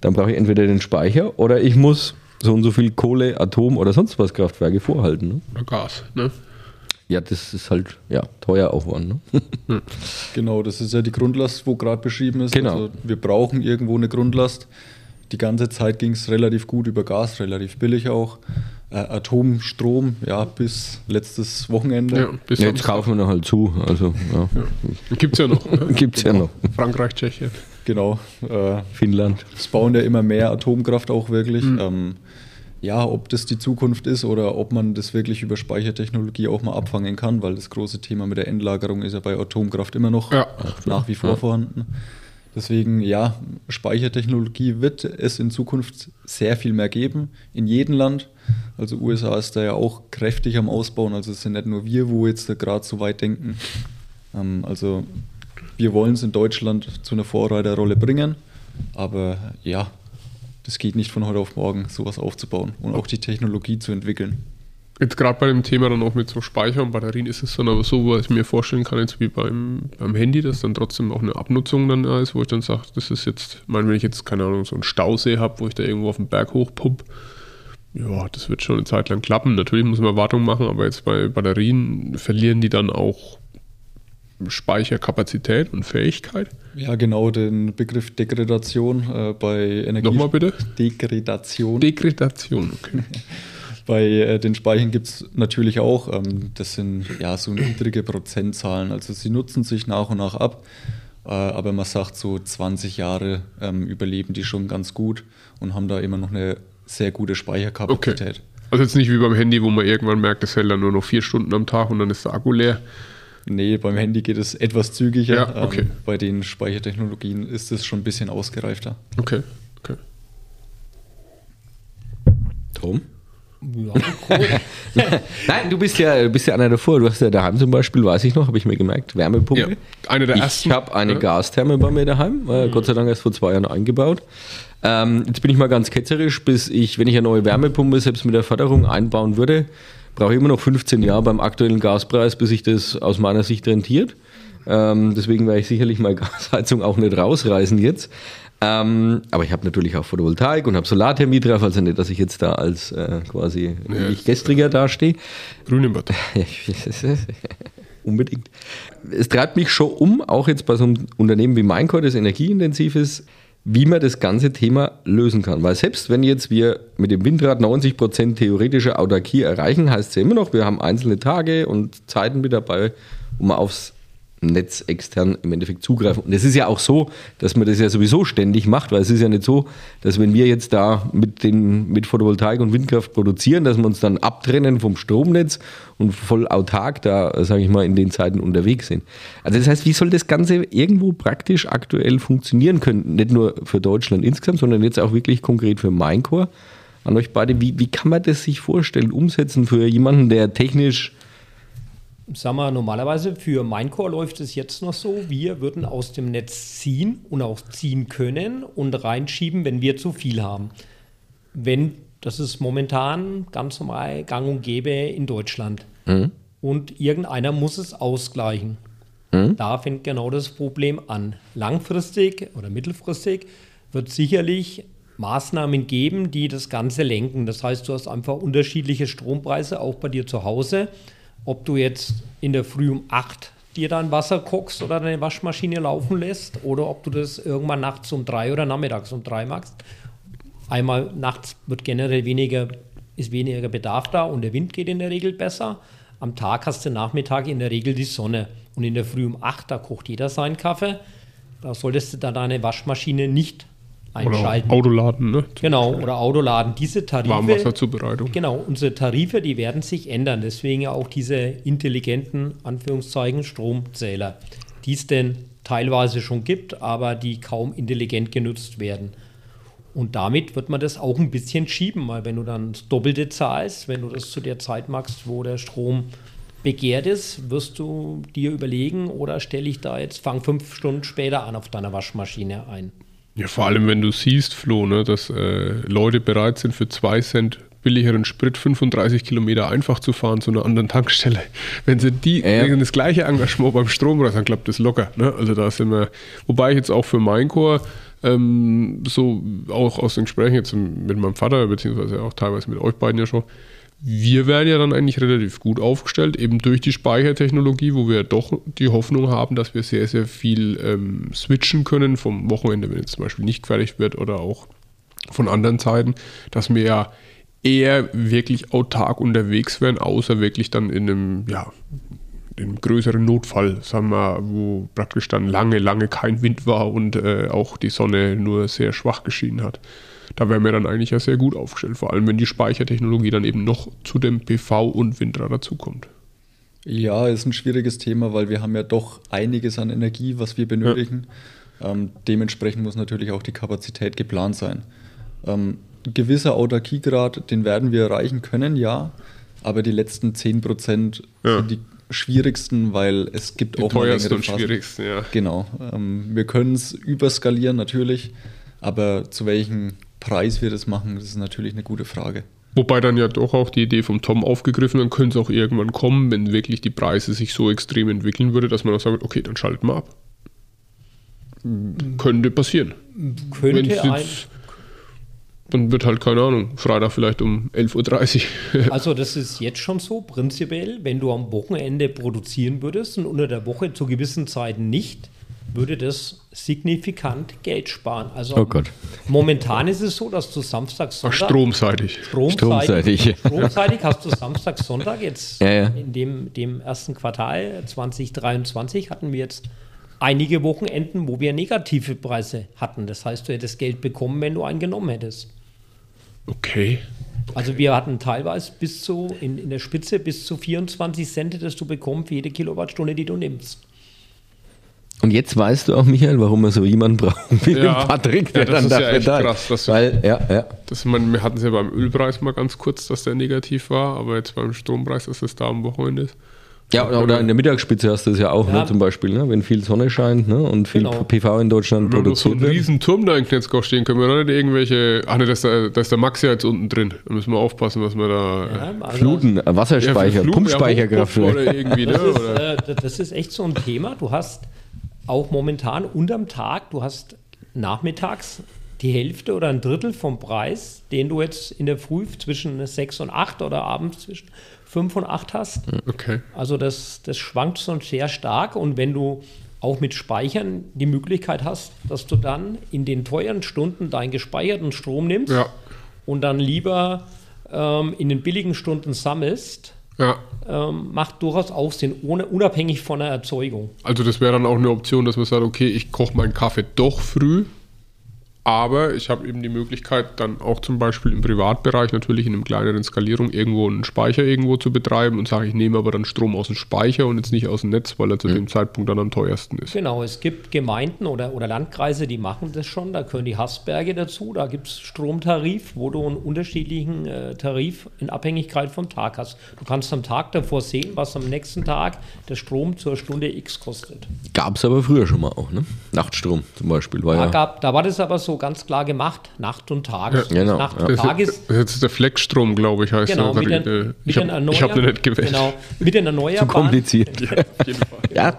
dann brauche ich entweder den Speicher oder ich muss so und so viel Kohle, Atom oder sonst was Kraftwerke vorhalten. Ne? Oder Gas. Ne? Ja, das ist halt ja, teuer auch worden. Ne? <laughs> genau, das ist ja die Grundlast, wo gerade beschrieben ist. Genau. Also wir brauchen irgendwo eine Grundlast. Die ganze Zeit ging es relativ gut über Gas, relativ billig auch. Äh, Atomstrom, ja, bis letztes Wochenende. Ja, bis Ja, jetzt kaufen wir noch halt zu. Also, ja. Gibt's ja noch. Ne? Gibt's ja noch. Frankreich, Tschechien. Genau. Äh, Finnland. es bauen ja immer mehr Atomkraft auch wirklich. Ähm, ja, ob das die Zukunft ist oder ob man das wirklich über Speichertechnologie auch mal abfangen kann, weil das große Thema mit der Endlagerung ist ja bei Atomkraft immer noch Ja. nach wie vor vorhanden. Deswegen, ja, Speichertechnologie wird es in Zukunft sehr viel mehr geben, in jedem Land. Also USA ist da ja auch kräftig am Ausbauen, also es sind nicht nur wir, wo jetzt gerade so weit denken. Ähm, also wir wollen es in Deutschland zu einer Vorreiterrolle bringen, aber ja, das geht nicht von heute auf morgen, sowas aufzubauen und auch die Technologie zu entwickeln. Jetzt gerade bei dem Thema dann auch mit so Speicher und Batterien ist es dann aber so, was ich mir vorstellen kann, jetzt wie beim, beim Handy, dass dann trotzdem auch eine Abnutzung dann da ist, wo ich dann sage, das ist jetzt, ich meine, wenn ich jetzt, keine Ahnung, so einen Stausee habe, wo ich da irgendwo auf den Berg hochpump, ja, das wird schon eine Zeit lang klappen. Natürlich muss man Wartung machen, aber jetzt bei Batterien verlieren die dann auch Speicherkapazität und Fähigkeit. Ja, genau, den Begriff Degradation äh, bei Energie. Nochmal bitte? Degradation. Degradation, okay. <laughs> Bei äh, den Speichern gibt es natürlich auch, ähm, das sind ja so niedrige Prozentzahlen. Also sie nutzen sich nach und nach ab, äh, aber man sagt so 20 Jahre ähm, überleben die schon ganz gut und haben da immer noch eine sehr gute Okay. Speicherkapazität. Also jetzt nicht wie beim Handy, wo man irgendwann merkt, das hält dann nur noch vier Stunden am Tag und dann ist der Akku leer. Nee, beim Handy geht es etwas zügiger. Ja, okay. ähm, bei den Speichertechnologien ist es schon ein bisschen ausgereifter. Okay, okay. Tom? Ja, cool. <laughs> Nein, du bist ja, du bist ja einer davor. Du hast ja daheim zum Beispiel, weiß ich noch, habe ich mir gemerkt, Wärmepumpe. Ja, eine der ich ersten. Ich habe eine ja. Gastherme bei mir daheim, äh, Gott sei Dank erst vor zwei Jahren eingebaut. Ähm, jetzt bin ich mal ganz ketzerisch, bis ich, wenn ich eine neue Wärmepumpe selbst mit der Förderung einbauen würde, brauche ich immer noch 15 Jahre beim aktuellen Gaspreis, bis sich das aus meiner Sicht rentiert. Ähm, deswegen werde ich sicherlich mal <laughs> Gasheizung auch nicht rausreißen jetzt. Ähm, aber ich habe natürlich auch Photovoltaik und habe Solarthermie drauf, also nicht, dass ich jetzt da als äh, quasi ja, nicht gestriger dastehe. Grüne Batterie. <laughs> <laughs> Unbedingt. Es treibt mich schon um, auch jetzt bei so einem Unternehmen wie Minecore, das energieintensiv ist, wie man das ganze Thema lösen kann. Weil selbst wenn jetzt wir mit dem Windrad 90 Prozent theoretische Autarkie erreichen, heißt es ja immer noch, wir haben einzelne Tage und Zeiten mit dabei, wo man aufs Netz extern im Endeffekt zugreifen. Und es ist ja auch so, dass man das ja sowieso ständig macht, weil es ist ja nicht so, dass wenn wir jetzt da mit, den, mit Photovoltaik und Windkraft produzieren, dass wir uns dann abtrennen vom Stromnetz und voll autark da, sage ich mal, in den Zeiten unterwegs sind. Also das heißt, wie soll das Ganze irgendwo praktisch aktuell funktionieren können? Nicht nur für Deutschland insgesamt, sondern jetzt auch wirklich konkret für Minecore. An euch beide, wie, wie kann man das sich vorstellen, umsetzen für jemanden, der technisch Sag mal, normalerweise für Minecore läuft es jetzt noch so, wir würden aus dem Netz ziehen und auch ziehen können und reinschieben, wenn wir zu viel haben. Wenn, das ist momentan ganz normal gang und gäbe in Deutschland. Mhm. Und irgendeiner muss es ausgleichen. Mhm. Da fängt genau das Problem an. Langfristig oder mittelfristig wird sicherlich Maßnahmen geben, die das Ganze lenken. Das heißt, du hast einfach unterschiedliche Strompreise, auch bei dir zu Hause ob du jetzt in der Früh um 8 dir dann Wasser kochst oder deine Waschmaschine laufen lässt oder ob du das irgendwann nachts um 3 oder nachmittags um 3 machst. Einmal nachts wird generell weniger, ist weniger Bedarf da und der Wind geht in der Regel besser. Am Tag hast du Nachmittag in der Regel die Sonne und in der Früh um 8, da kocht jeder seinen Kaffee. Da solltest du dann deine Waschmaschine nicht einschalten. Oder Autoladen, ne? Genau, oder Autoladen. Diese Tarife. Warmwasserzubereitung. Genau, unsere Tarife, die werden sich ändern. Deswegen auch diese intelligenten, Anführungszeichen, Stromzähler, die es denn teilweise schon gibt, aber die kaum intelligent genutzt werden. Und damit wird man das auch ein bisschen schieben, weil wenn du dann das Doppelte zahlst, wenn du das zu der Zeit machst, wo der Strom begehrt ist, wirst du dir überlegen, oder stelle ich da jetzt, fang fünf Stunden später an auf deiner Waschmaschine ein. Ja, vor allem, wenn du siehst, Flo, ne, dass äh, Leute bereit sind, für zwei Cent billigeren Sprit 35 Kilometer einfach zu fahren zu einer anderen Tankstelle. <laughs> Wenn sie die ja. das gleiche Engagement beim Strompreis, dann klappt das locker. Ne? Also da sind wir, wobei ich jetzt auch für Minecore ähm, so auch aus den Gesprächen jetzt mit meinem Vater, beziehungsweise auch teilweise mit euch beiden ja schon, wir werden ja dann eigentlich relativ gut aufgestellt, eben durch die Speichertechnologie, wo wir doch die Hoffnung haben, dass wir sehr, sehr viel ähm, switchen können vom Wochenende, wenn jetzt zum Beispiel nicht fertig wird oder auch von anderen Zeiten, dass wir ja eher wirklich autark unterwegs werden, außer wirklich dann in einem, ja, in einem größeren Notfall, sagen wir, wo praktisch dann lange, lange kein Wind war und äh, auch die Sonne nur sehr schwach geschienen hat da wären wir dann eigentlich ja sehr gut aufgestellt, vor allem wenn die Speichertechnologie dann eben noch zu dem PV und Windrad dazukommt. Ja, ist ein schwieriges Thema, weil wir haben ja doch einiges an Energie, was wir benötigen. Ja. Ähm, dementsprechend muss natürlich auch die Kapazität geplant sein. Ähm, ein gewisser Autarkiegrad, den werden wir erreichen können, ja, aber die letzten 10 Prozent ja. sind die schwierigsten, weil es gibt die auch längere und schwierigsten, ja. Genau. Ähm, wir können es überskalieren natürlich, aber zu welchen Preis wir das machen, das ist natürlich eine gute Frage. Wobei dann ja doch auch die Idee vom Tom aufgegriffen, dann könnte es auch irgendwann kommen, wenn wirklich die Preise sich so extrem entwickeln würde, dass man auch sagt, okay, dann schalten wir ab. Könnte passieren. Könnte jetzt, dann wird halt, keine Ahnung, Freitag vielleicht um 11.30 Uhr. <laughs> also das ist jetzt schon so, prinzipiell, wenn du am Wochenende produzieren würdest und unter der Woche zu gewissen Zeiten nicht, würde das signifikant Geld sparen. Also oh momentan ist es so, dass du Samstag, Sonntag. Ach, stromseitig. Stromseitig. Stromseitig hast du Samstag, Sonntag. Jetzt ja, ja. in dem, dem ersten Quartal 2023 hatten wir jetzt einige Wochenenden, wo wir negative Preise hatten. Das heißt, du hättest Geld bekommen, wenn du einen genommen hättest. Okay. Also wir hatten teilweise bis zu, in, in der Spitze bis zu 24 Cent, dass du bekommst für jede Kilowattstunde, die du nimmst. Und jetzt weißt du auch, Michael, warum wir so jemanden brauchen wie Ja. den Patrick, der Ja, das dann ist ja dafür echt da ist. krass, dass Weil, ja, ja. Das, man, wir hatten es ja beim Ölpreis mal ganz kurz, dass der negativ war, aber jetzt beim Strompreis, dass das da am Wochenende ist. Ja, oder in der Mittagsspitze hast du es ja auch, Ja. ne, zum Beispiel, ne, wenn viel Sonne scheint ne, und viel Genau. PV in Deutschland Wenn wir so produziert einen wird. riesen Turm da in Knetzgau stehen, können wir da nicht irgendwelche. Ach ne, da ist der, da ist der Max ja jetzt unten drin. Da müssen wir aufpassen, was wir da. Ja, also Fluten, äh, Wasserspeicher, Flug- Pumpspeicherkraft. Ja, oder <laughs> irgendwie, ne? Das ist, Oder? äh, das ist echt so ein Thema. Du hast auch momentan unterm Tag, du hast nachmittags die Hälfte oder ein Drittel vom Preis, den du jetzt in der Früh zwischen 6 und 8 oder abends zwischen 5 und 8 hast. Okay. Also das, das schwankt schon sehr stark und wenn du auch mit Speichern die Möglichkeit hast, dass du dann in den teuren Stunden deinen gespeicherten Strom nimmst Ja. und dann lieber ähm, in den billigen Stunden sammelst, Ja. ähm, macht durchaus auch Sinn, ohne, unabhängig von der Erzeugung. Also das wäre dann auch eine Option, dass man sagt, okay, ich koche meinen Kaffee doch früh, aber ich habe eben die Möglichkeit, dann auch zum Beispiel im Privatbereich natürlich in einem kleineren Skalierung irgendwo einen Speicher irgendwo zu betreiben und sage, ich nehme aber dann Strom aus dem Speicher und jetzt nicht aus dem Netz, weil er zu dem Zeitpunkt dann am teuersten ist. Genau, es gibt Gemeinden oder, oder Landkreise, die machen das schon. Da gehören die Hassberge dazu. Da gibt es Stromtarif, wo du einen unterschiedlichen äh, Tarif in Abhängigkeit vom Tag hast. Du kannst am Tag davor sehen, was am nächsten Tag der Strom zur Stunde X kostet. Gab es aber früher schon mal auch, ne? Nachtstrom zum Beispiel war Da, ja. gab, da war das aber so ganz klar gemacht, Nacht und Tag. Ja, genau, Nacht ja. und Das Tag ist, ist das ist jetzt der Fleckstrom, glaube ich, heißt Genau, der. mit den, Äh, ich habe hab den nicht gewählt. Genau, mit den Zu Erneuerbaren. kompliziert. Auf jeden Fall. <laughs> Ja,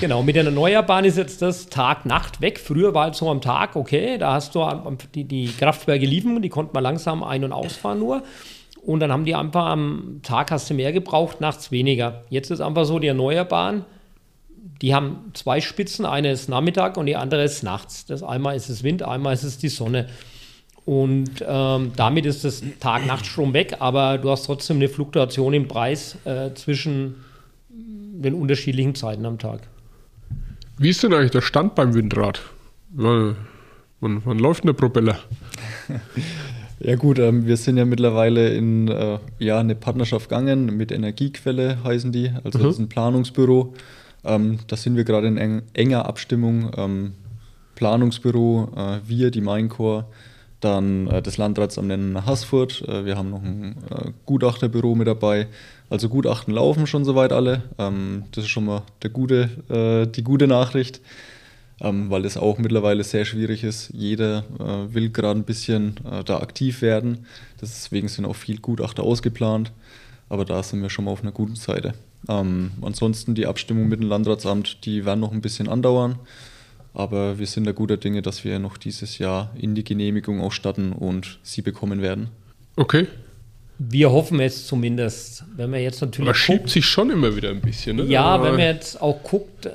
Genau, mit den Erneuerbaren ist jetzt das Tag-Nacht weg. Früher war es so am Tag, okay, da hast du die, die Kraftwerke liefen, die konnten man langsam ein- und ausfahren nur. Und dann haben die einfach am Tag hast du mehr gebraucht, nachts weniger. Jetzt ist einfach so, die Erneuerbaren, die haben zwei Spitzen, eine ist Nachmittag und die andere ist nachts. Das einmal ist es Wind, einmal ist es die Sonne. Und ähm, damit ist das Tag-Nacht-Strom weg, aber du hast trotzdem eine Fluktuation im Preis äh, zwischen den unterschiedlichen Zeiten am Tag. Wie ist denn eigentlich der Stand beim Windrad? Wann, wann, wann läuft denn der Propeller? <laughs> Ja gut, ähm, wir sind ja mittlerweile in äh, ja, eine Partnerschaft gegangen mit Energiequelle heißen die, also das ist ein Planungsbüro. Ähm, da sind wir gerade in eng, enger Abstimmung. Ähm, Planungsbüro, äh, wir, die Maincore, dann äh, das Landratsamt in Haßfurt. Äh, wir haben noch ein äh, Gutachterbüro mit dabei. Also Gutachten laufen schon soweit alle. Ähm, das ist schon mal der gute, äh, die gute Nachricht ähm, weil es auch mittlerweile sehr schwierig ist. Jeder äh, will gerade ein bisschen da aktiv werden. Deswegen sind auch viel Gutachter ausgeplant. Aber da sind wir schon mal auf einer guten Seite. Ähm, ansonsten die Abstimmung mit dem Landratsamt, die werden noch ein bisschen andauern. Aber wir sind da guter Dinge, dass wir noch dieses Jahr in die Genehmigung auch starten und sie bekommen werden. Okay. Wir hoffen es zumindest. Wenn man jetzt natürlich Aber schiebt sich schon immer wieder ein bisschen, ne? ja, Aber- wenn man jetzt auch guckt,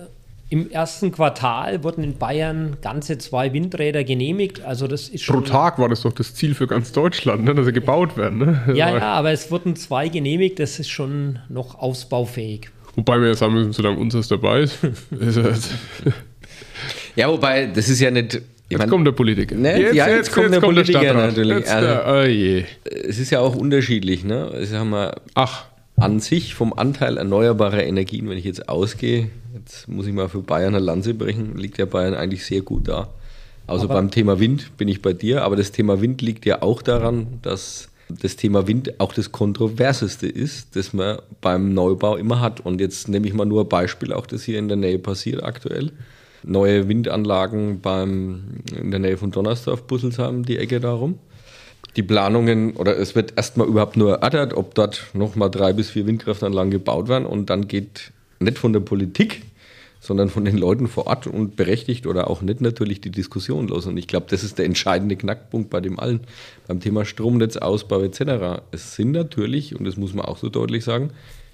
im ersten Quartal wurden in Bayern ganze zwei Windräder genehmigt. Also das ist Pro. Tag war das doch das Ziel für ganz Deutschland, ne? dass sie gebaut werden. Ne? Ja, ja, aber es wurden zwei genehmigt. Das ist schon noch ausbaufähig. Wobei wir ja sagen müssen, solange unseres dabei ist. <laughs> ja, wobei, das ist ja nicht. Ich jetzt mein, kommt der Politiker. Ne, ja, jetzt kommt der Politiker Stadtrat. natürlich. Jetzt Also- der, oh je. es ist ja auch unterschiedlich. Ne? Es haben wir Ach, an sich vom Anteil erneuerbarer Energien, wenn ich jetzt ausgehe, jetzt muss ich mal für Bayern eine Lanze brechen, liegt ja Bayern eigentlich sehr gut da. Also Aber- beim Thema Wind bin ich bei dir, aber das Thema Wind liegt ja auch daran, dass das Thema Wind auch das kontroverseste ist, das man beim Neubau immer hat. Und jetzt nehme ich mal nur ein Beispiel, auch das hier in der Nähe passiert aktuell. Neue Windanlagen beim, in der Nähe von Donnersdorf, Busselsheim, die Ecke darum die Planungen oder es wird erstmal überhaupt nur erörtert, ob dort nochmal drei bis vier Windkraftanlagen gebaut werden und dann geht nicht von der Politik, sondern von den Leuten vor Ort und berechtigt oder auch nicht natürlich die Diskussion los. Und ich glaube, das ist der entscheidende Knackpunkt bei dem allen, beim Thema Stromnetzausbau etc. Es sind natürlich, und das muss man auch so deutlich sagen,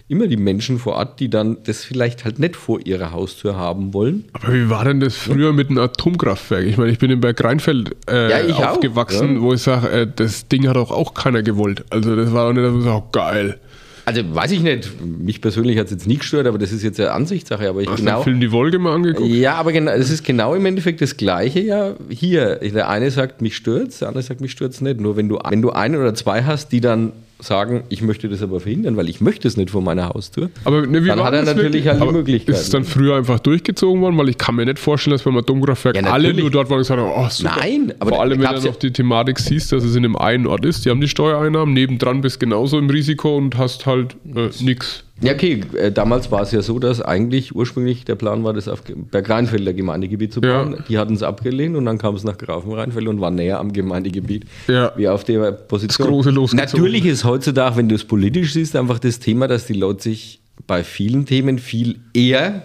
immer die Menschen vor Ort, die dann das vielleicht halt nicht vor ihrer Haustür haben wollen. aber wie war denn das früher mit einem Atomkraftwerk? Ich meine, ich bin in Berg Rheinfeld äh, Ja, aufgewachsen, ja. wo ich sage, äh, das Ding hat auch, auch keiner gewollt. Also das war auch nicht, dass man sagt, geil. Also weiß ich nicht, mich persönlich hat es jetzt nie gestört, aber das ist jetzt eine Ansichtssache. Aber ich Hast du genau. den Film Die Wolke mal angeguckt? Ja, aber genau, es ist genau im Endeffekt das Gleiche ja hier. Der eine sagt, mich stört's, der andere sagt, mich stört's nicht. Nur wenn du, wenn du einen oder zwei hast, die dann sagen, ich möchte das aber verhindern, weil ich möchte es nicht vor meiner Haustür, Aber ne, dann hat er natürlich halt die Möglichkeit. Ist es dann früher einfach durchgezogen worden? Weil ich kann mir nicht vorstellen, dass beim Atomkraftwerk Ja, alle nur dort waren und gesagt haben, oh super. Nein, aber Vor allem, wenn du noch ja- die Thematik siehst, dass es in einem einen Ort ist, die haben die Steuereinnahmen, nebendran bist genauso im Risiko und hast halt äh, nix. Ja, okay, äh, damals war es ja so, dass eigentlich ursprünglich der Plan war, das auf Bergrheinfelder Gemeindegebiet zu Ja. bauen. Die hatten es abgelehnt und dann kam es nach Grafenrheinfeld und war näher am Gemeindegebiet Ja. wie auf der Position. große losgezogen. Natürlich ist heutzutage, wenn du es politisch siehst, einfach das Thema, dass die Leute sich bei vielen Themen viel eher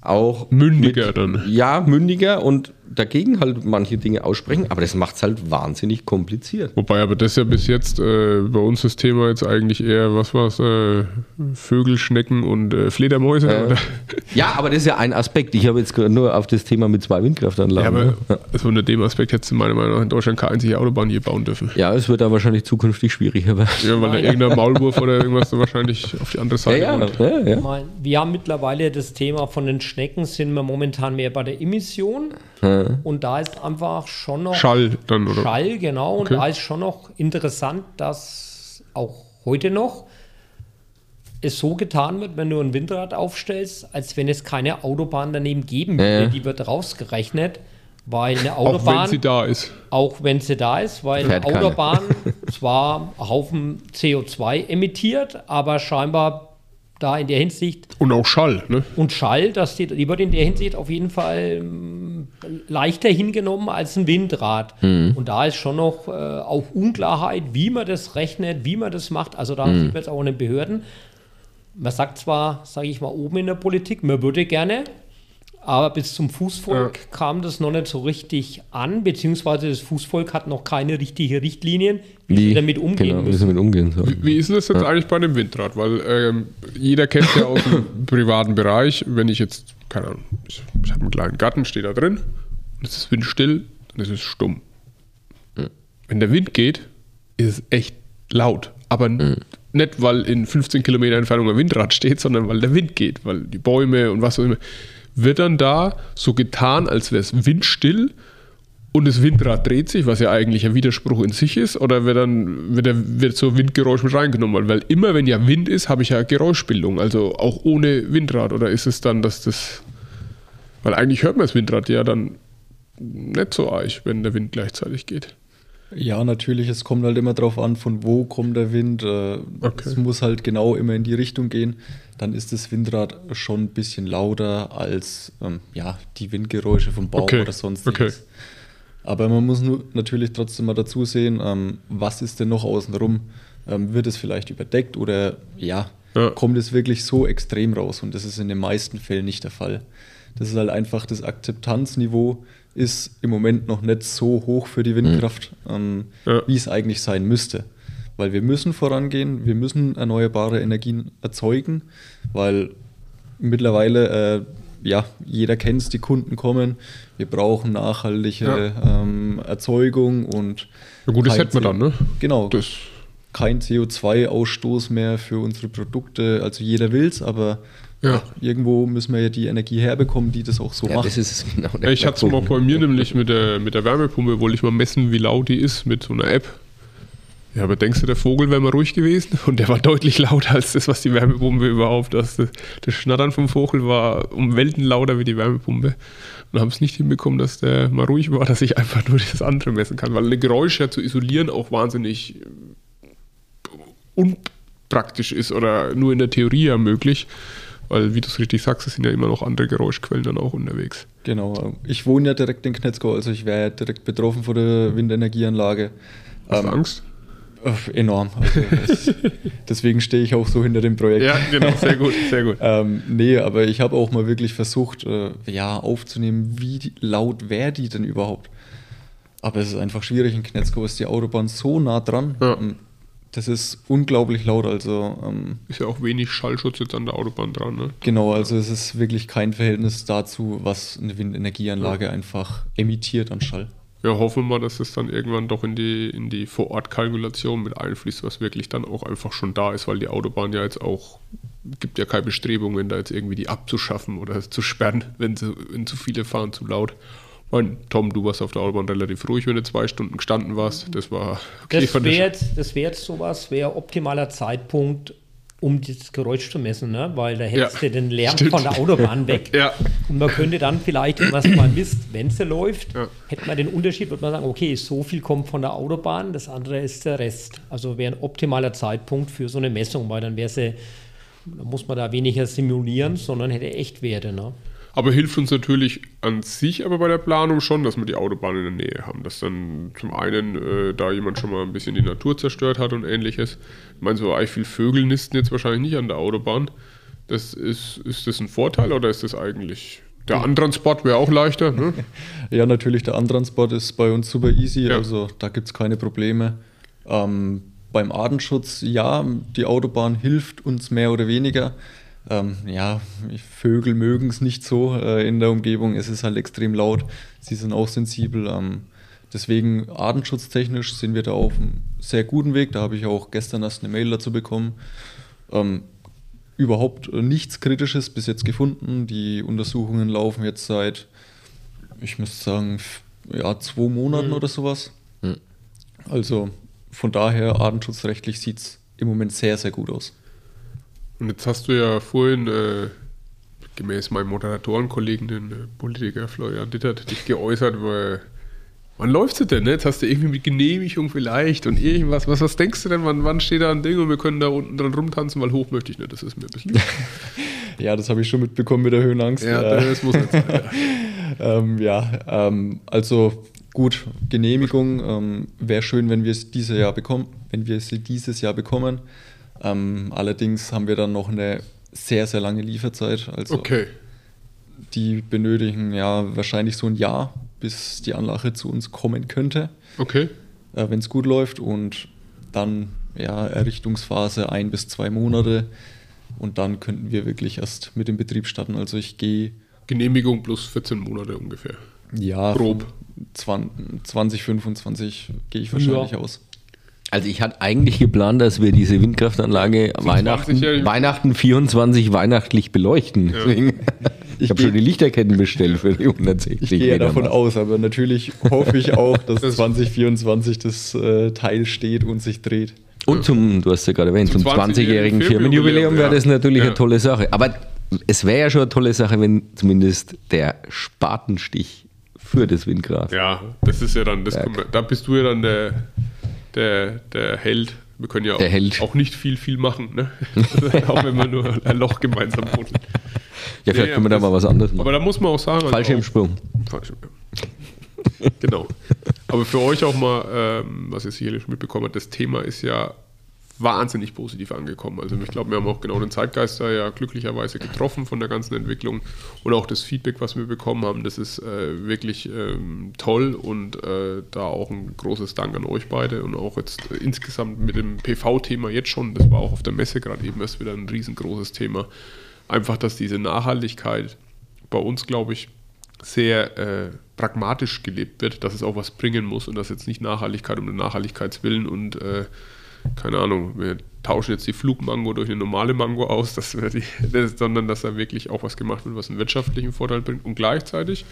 auch Mündiger mit, dann. Ja, mündiger und dagegen halt manche Dinge aussprechen, aber das macht es halt wahnsinnig kompliziert. Wobei aber das ja bis jetzt äh, bei uns das Thema jetzt eigentlich eher, was war es, äh, Vögel, Schnecken und äh, Fledermäuse? Äh, oder? ja, aber das ist ja ein Aspekt. Ich habe jetzt nur auf das Thema mit zwei Ja, Windkraftanlagen. aber ne? ja. also unter dem Aspekt hättest du meiner Meinung nach in Deutschland keine einzige Autobahn hier bauen dürfen. ja, es wird da wahrscheinlich zukünftig schwieriger werden. Ja, weil da irgendein Maulwurf oder irgendwas da wahrscheinlich auf die andere Seite Ja, ja, ja, ja. Wir haben mittlerweile das Thema von den Schnecken, sind wir momentan mehr bei der Emission. Und da ist einfach schon noch Schall dann, oder? Schall, genau. Und Okay. da ist schon noch interessant, dass auch heute noch es so getan wird, wenn du ein Windrad aufstellst, als wenn es keine Autobahn daneben geben würde. Ja. Die wird rausgerechnet, weil eine Auch wenn Autobahn, sie da ist. auch wenn sie da ist, weil Fährt eine. Autobahn zwar einen Haufen CO2 emittiert, aber scheinbar da in der Hinsicht Und auch Schall, ne? und Schall, dass die, die wird in der Hinsicht auf jeden Fall ähm, leichter hingenommen als ein Windrad. Und da ist schon noch äh, auch Unklarheit, wie man das rechnet, wie man das macht. Also da sieht man jetzt auch in den Behörden. Man sagt zwar, sage ich mal, oben in der Politik, man würde gerne, aber bis zum Fußvolk kam das noch nicht so richtig an, beziehungsweise das Fußvolk hat noch keine richtige Richtlinien, wie, sie damit umgehen genau, wie müssen. sie damit umgehen sollen. Wie ist denn das jetzt eigentlich bei dem Windrad? Weil ähm, jeder kennt ja aus dem <laughs> privaten Bereich, wenn ich jetzt, keine Ahnung, ich, ich habe einen kleinen Garten, stehe da drin, und es ist windstill, dann ist es stumm. Wenn der Wind geht, ist es echt laut. Aber nicht, weil in 15 Kilometer Entfernung ein Windrad <laughs> steht, sondern weil der Wind geht, weil die Bäume und was auch immer. Wird dann da so getan, als wäre es windstill und das Windrad dreht sich, was ja eigentlich ein Widerspruch in sich ist, oder wird dann wird, wird so Windgeräusch mit reingenommen? Weil immer wenn ja Wind ist, habe ich ja Geräuschbildung, also auch ohne Windrad. Oder ist es dann, dass das. Weil eigentlich hört man das Windrad ja dann nicht so arg, wenn der Wind gleichzeitig geht. Ja, natürlich, es kommt halt immer drauf an, von wo kommt der Wind. Äh, Okay. Es muss halt genau immer in die Richtung gehen. Dann ist das Windrad schon ein bisschen lauter als ähm, ja, die Windgeräusche vom Baum Okay, oder sonst okay. Aber man muss nur natürlich trotzdem mal dazu sehen, ähm, was ist denn noch außenrum? Ähm, wird es vielleicht überdeckt oder ja, Ja. kommt es wirklich so extrem raus? Und das ist in den meisten Fällen nicht der Fall. Das ist halt einfach, das Akzeptanzniveau ist im Moment noch nicht so hoch für die Windkraft, ähm, Ja. wie es eigentlich sein müsste. Weil wir müssen vorangehen, wir müssen erneuerbare Energien erzeugen, weil mittlerweile, äh, ja, jeder kennt es, die Kunden kommen, wir brauchen nachhaltige ähm, Erzeugung und Ja gut, das hätten wir dann, ne? Genau, Das, kein CO2-Ausstoß mehr für unsere Produkte. Also jeder will es, aber Ja. irgendwo müssen wir ja die Energie herbekommen, die das auch so Ja, macht. das ist genau. Ja, ich hatte es mal bei mir nämlich mit der, mit der Wärmepumpe, wollte ich mal messen, wie laut die ist mit so einer App. Ja, aber denkst du, der Vogel wäre mal ruhig gewesen? <laughs> Und der war deutlich lauter als das, was die Wärmepumpe überhaupt. Das, das Schnattern vom Vogel war um Welten lauter wie die Wärmepumpe. Und haben es nicht hinbekommen, dass der mal ruhig war, dass ich einfach nur das andere messen kann. Weil eine Geräusche ja zu isolieren auch wahnsinnig unpraktisch ist oder nur in der Theorie ja möglich. Weil, wie du es richtig sagst, es sind ja immer noch andere Geräuschquellen dann auch unterwegs. Genau. Ich wohne ja direkt in Knetzgau, also ich wäre ja direkt betroffen von der Windenergieanlage. Hast du Ähm, Angst? äh, enorm. Also es, <laughs> deswegen stehe ich auch so hinter dem Projekt. Ja, genau, sehr gut, sehr gut. <laughs> Ähm, nee, aber ich habe auch mal wirklich versucht, äh, ja, aufzunehmen, wie die, laut wäre die denn überhaupt. Aber es ist einfach schwierig. In Knetzgau ist die Autobahn so nah dran. Ja. Das ist unglaublich laut. Also ähm, Ist ja auch wenig Schallschutz jetzt an der Autobahn dran, ne? genau, also es ist wirklich kein Verhältnis dazu, was eine Windenergieanlage einfach emittiert an Schall. Ja, hoffen wir, dass es dann irgendwann doch in die, in die Vorortkalkulation mit einfließt, was wirklich dann auch einfach schon da ist, weil die Autobahn ja jetzt auch, gibt ja keine Bestrebungen, da jetzt irgendwie die abzuschaffen oder zu sperren, wenn, sie, wenn zu viele fahren, zu laut. Mein, Tom, du warst auf der Autobahn relativ ruhig, wenn du zwei Stunden gestanden warst. Das war okay. Das wäre jetzt, das wär jetzt sowas, wäre optimaler Zeitpunkt, um das Geräusch zu messen, ne? weil da hättest Ja, du den Lärm stimmt. von der Autobahn <laughs> weg. Ja. Und man könnte dann vielleicht, wenn man es mal misst, wenn sie läuft, Ja. hätte man den Unterschied, würde man sagen, okay, so viel kommt von der Autobahn, das andere ist der Rest. Also wäre ein optimaler Zeitpunkt für so eine Messung, weil dann wäre sie, muss man da weniger simulieren, sondern hätte Echtwerte. Ne? Aber hilft uns natürlich an sich aber bei der Planung schon, dass wir die Autobahn in der Nähe haben. Dass dann zum einen äh, da jemand schon mal ein bisschen die Natur zerstört hat und ähnliches. Ich meine, so arg viel Vögel nisten jetzt wahrscheinlich nicht an der Autobahn. Das ist, ist das ein Vorteil oder ist das eigentlich. Der Antransport wäre auch leichter, ne? <laughs> Ja, natürlich, der Antransport ist bei uns super easy, Ja. also da gibt es keine Probleme. Ähm, beim Artenschutz, ja, die Autobahn hilft uns mehr oder weniger. Ähm, ja, Vögel mögen es nicht so äh, in der Umgebung, es ist halt extrem laut, sie sind auch sensibel. Ähm, deswegen artenschutztechnisch sind wir da auf einem sehr guten Weg. Da habe ich auch gestern erst eine Mail dazu bekommen. Ähm, überhaupt äh, nichts Kritisches bis jetzt gefunden. Die Untersuchungen laufen jetzt seit, ich müsste sagen, ja, zwei Monaten oder sowas. Mhm. Also von daher, artenschutzrechtlich sieht es im Moment sehr, sehr gut aus. Und jetzt hast du ja vorhin, äh, gemäß meinem Moderatorenkollegen, den äh, Politiker Florian Dittert, dich geäußert, weil. Wann läuft es denn? Ne? Jetzt hast du irgendwie mit Genehmigung vielleicht und irgendwas. Was, was denkst du denn? Wann, wann steht da ein Ding und wir können da unten dran rumtanzen? Weil hoch möchte ich nicht. Das ist mir ein bisschen. <laughs> Ja, das habe ich schon mitbekommen mit der Höhenangst. ja, Äh, das muss nicht sein. Ja. <laughs> ähm, ja, ähm, also gut, Genehmigung ähm, wäre schön, wenn wir es dieses Jahr bekommen, wenn wir sie dieses Jahr bekommen. Ähm, allerdings haben wir dann noch eine sehr, sehr lange Lieferzeit. Also Okay. die benötigen ja wahrscheinlich so ein Jahr, bis die Anlage zu uns kommen könnte, Okay. äh, wenn es gut läuft. Und dann ja, Errichtungsphase ein bis zwei Monate. Und dann könnten wir wirklich erst mit dem Betrieb starten. Also ich gehe Genehmigung plus 14 Monate ungefähr. ja Grob. 20, 2025 gehe ich wahrscheinlich Ja. aus. Also ich hatte eigentlich geplant, dass wir diese Windkraftanlage Weihnachten, 20-jährigen Weihnachten 24 weihnachtlich beleuchten. Deswegen, ich habe schon die Lichterketten bestellt für die 160 Ich gehe Meter davon aus, aber natürlich hoffe ich auch, dass Das- 2024 das äh, Teil steht und sich dreht. Und zum, du hast ja gerade erwähnt, Zum zum 20-jährigen 20-jährigen Firmenjubiläum wäre ja. das natürlich Ja. eine tolle Sache. Aber es wäre ja schon eine tolle Sache, wenn zumindest der Spatenstich für das Windkraft. Ja, das ist ja dann, das da bist du ja dann der, der, der Held. Wir können ja auch, auch nicht viel, viel machen, ne? <laughs> <laughs> auch wenn wir nur ein Loch gemeinsam buddeln. Ja, vielleicht Ja, können wir da mal was anderes machen. Aber da muss man auch sagen. Fallschirmsprung. Auch, Fallschirm, ja. <laughs> genau. Aber für euch auch mal, ähm, was ihr sicherlich mitbekommen habt, das Thema ist ja wahnsinnig positiv angekommen. Also ich glaube, wir haben auch genau den Zeitgeist da ja glücklicherweise getroffen von der ganzen Entwicklung und auch das Feedback, was wir bekommen haben, das ist äh, wirklich ähm, toll und äh, da auch ein großes Dank an euch beide und auch jetzt äh, insgesamt mit dem PV-Thema jetzt schon, das war auch auf der Messe gerade eben erst wieder ein riesengroßes Thema. Einfach, dass diese Nachhaltigkeit bei uns, glaube ich, sehr äh, pragmatisch gelebt wird, dass es auch was bringen muss und dass jetzt nicht Nachhaltigkeit um den Nachhaltigkeitswillen und äh, keine Ahnung, wir tauschen jetzt die Flugmango durch eine normale Mango aus, dass die, <laughs> sondern dass da wirklich auch was gemacht wird, was einen wirtschaftlichen Vorteil bringt und gleichzeitig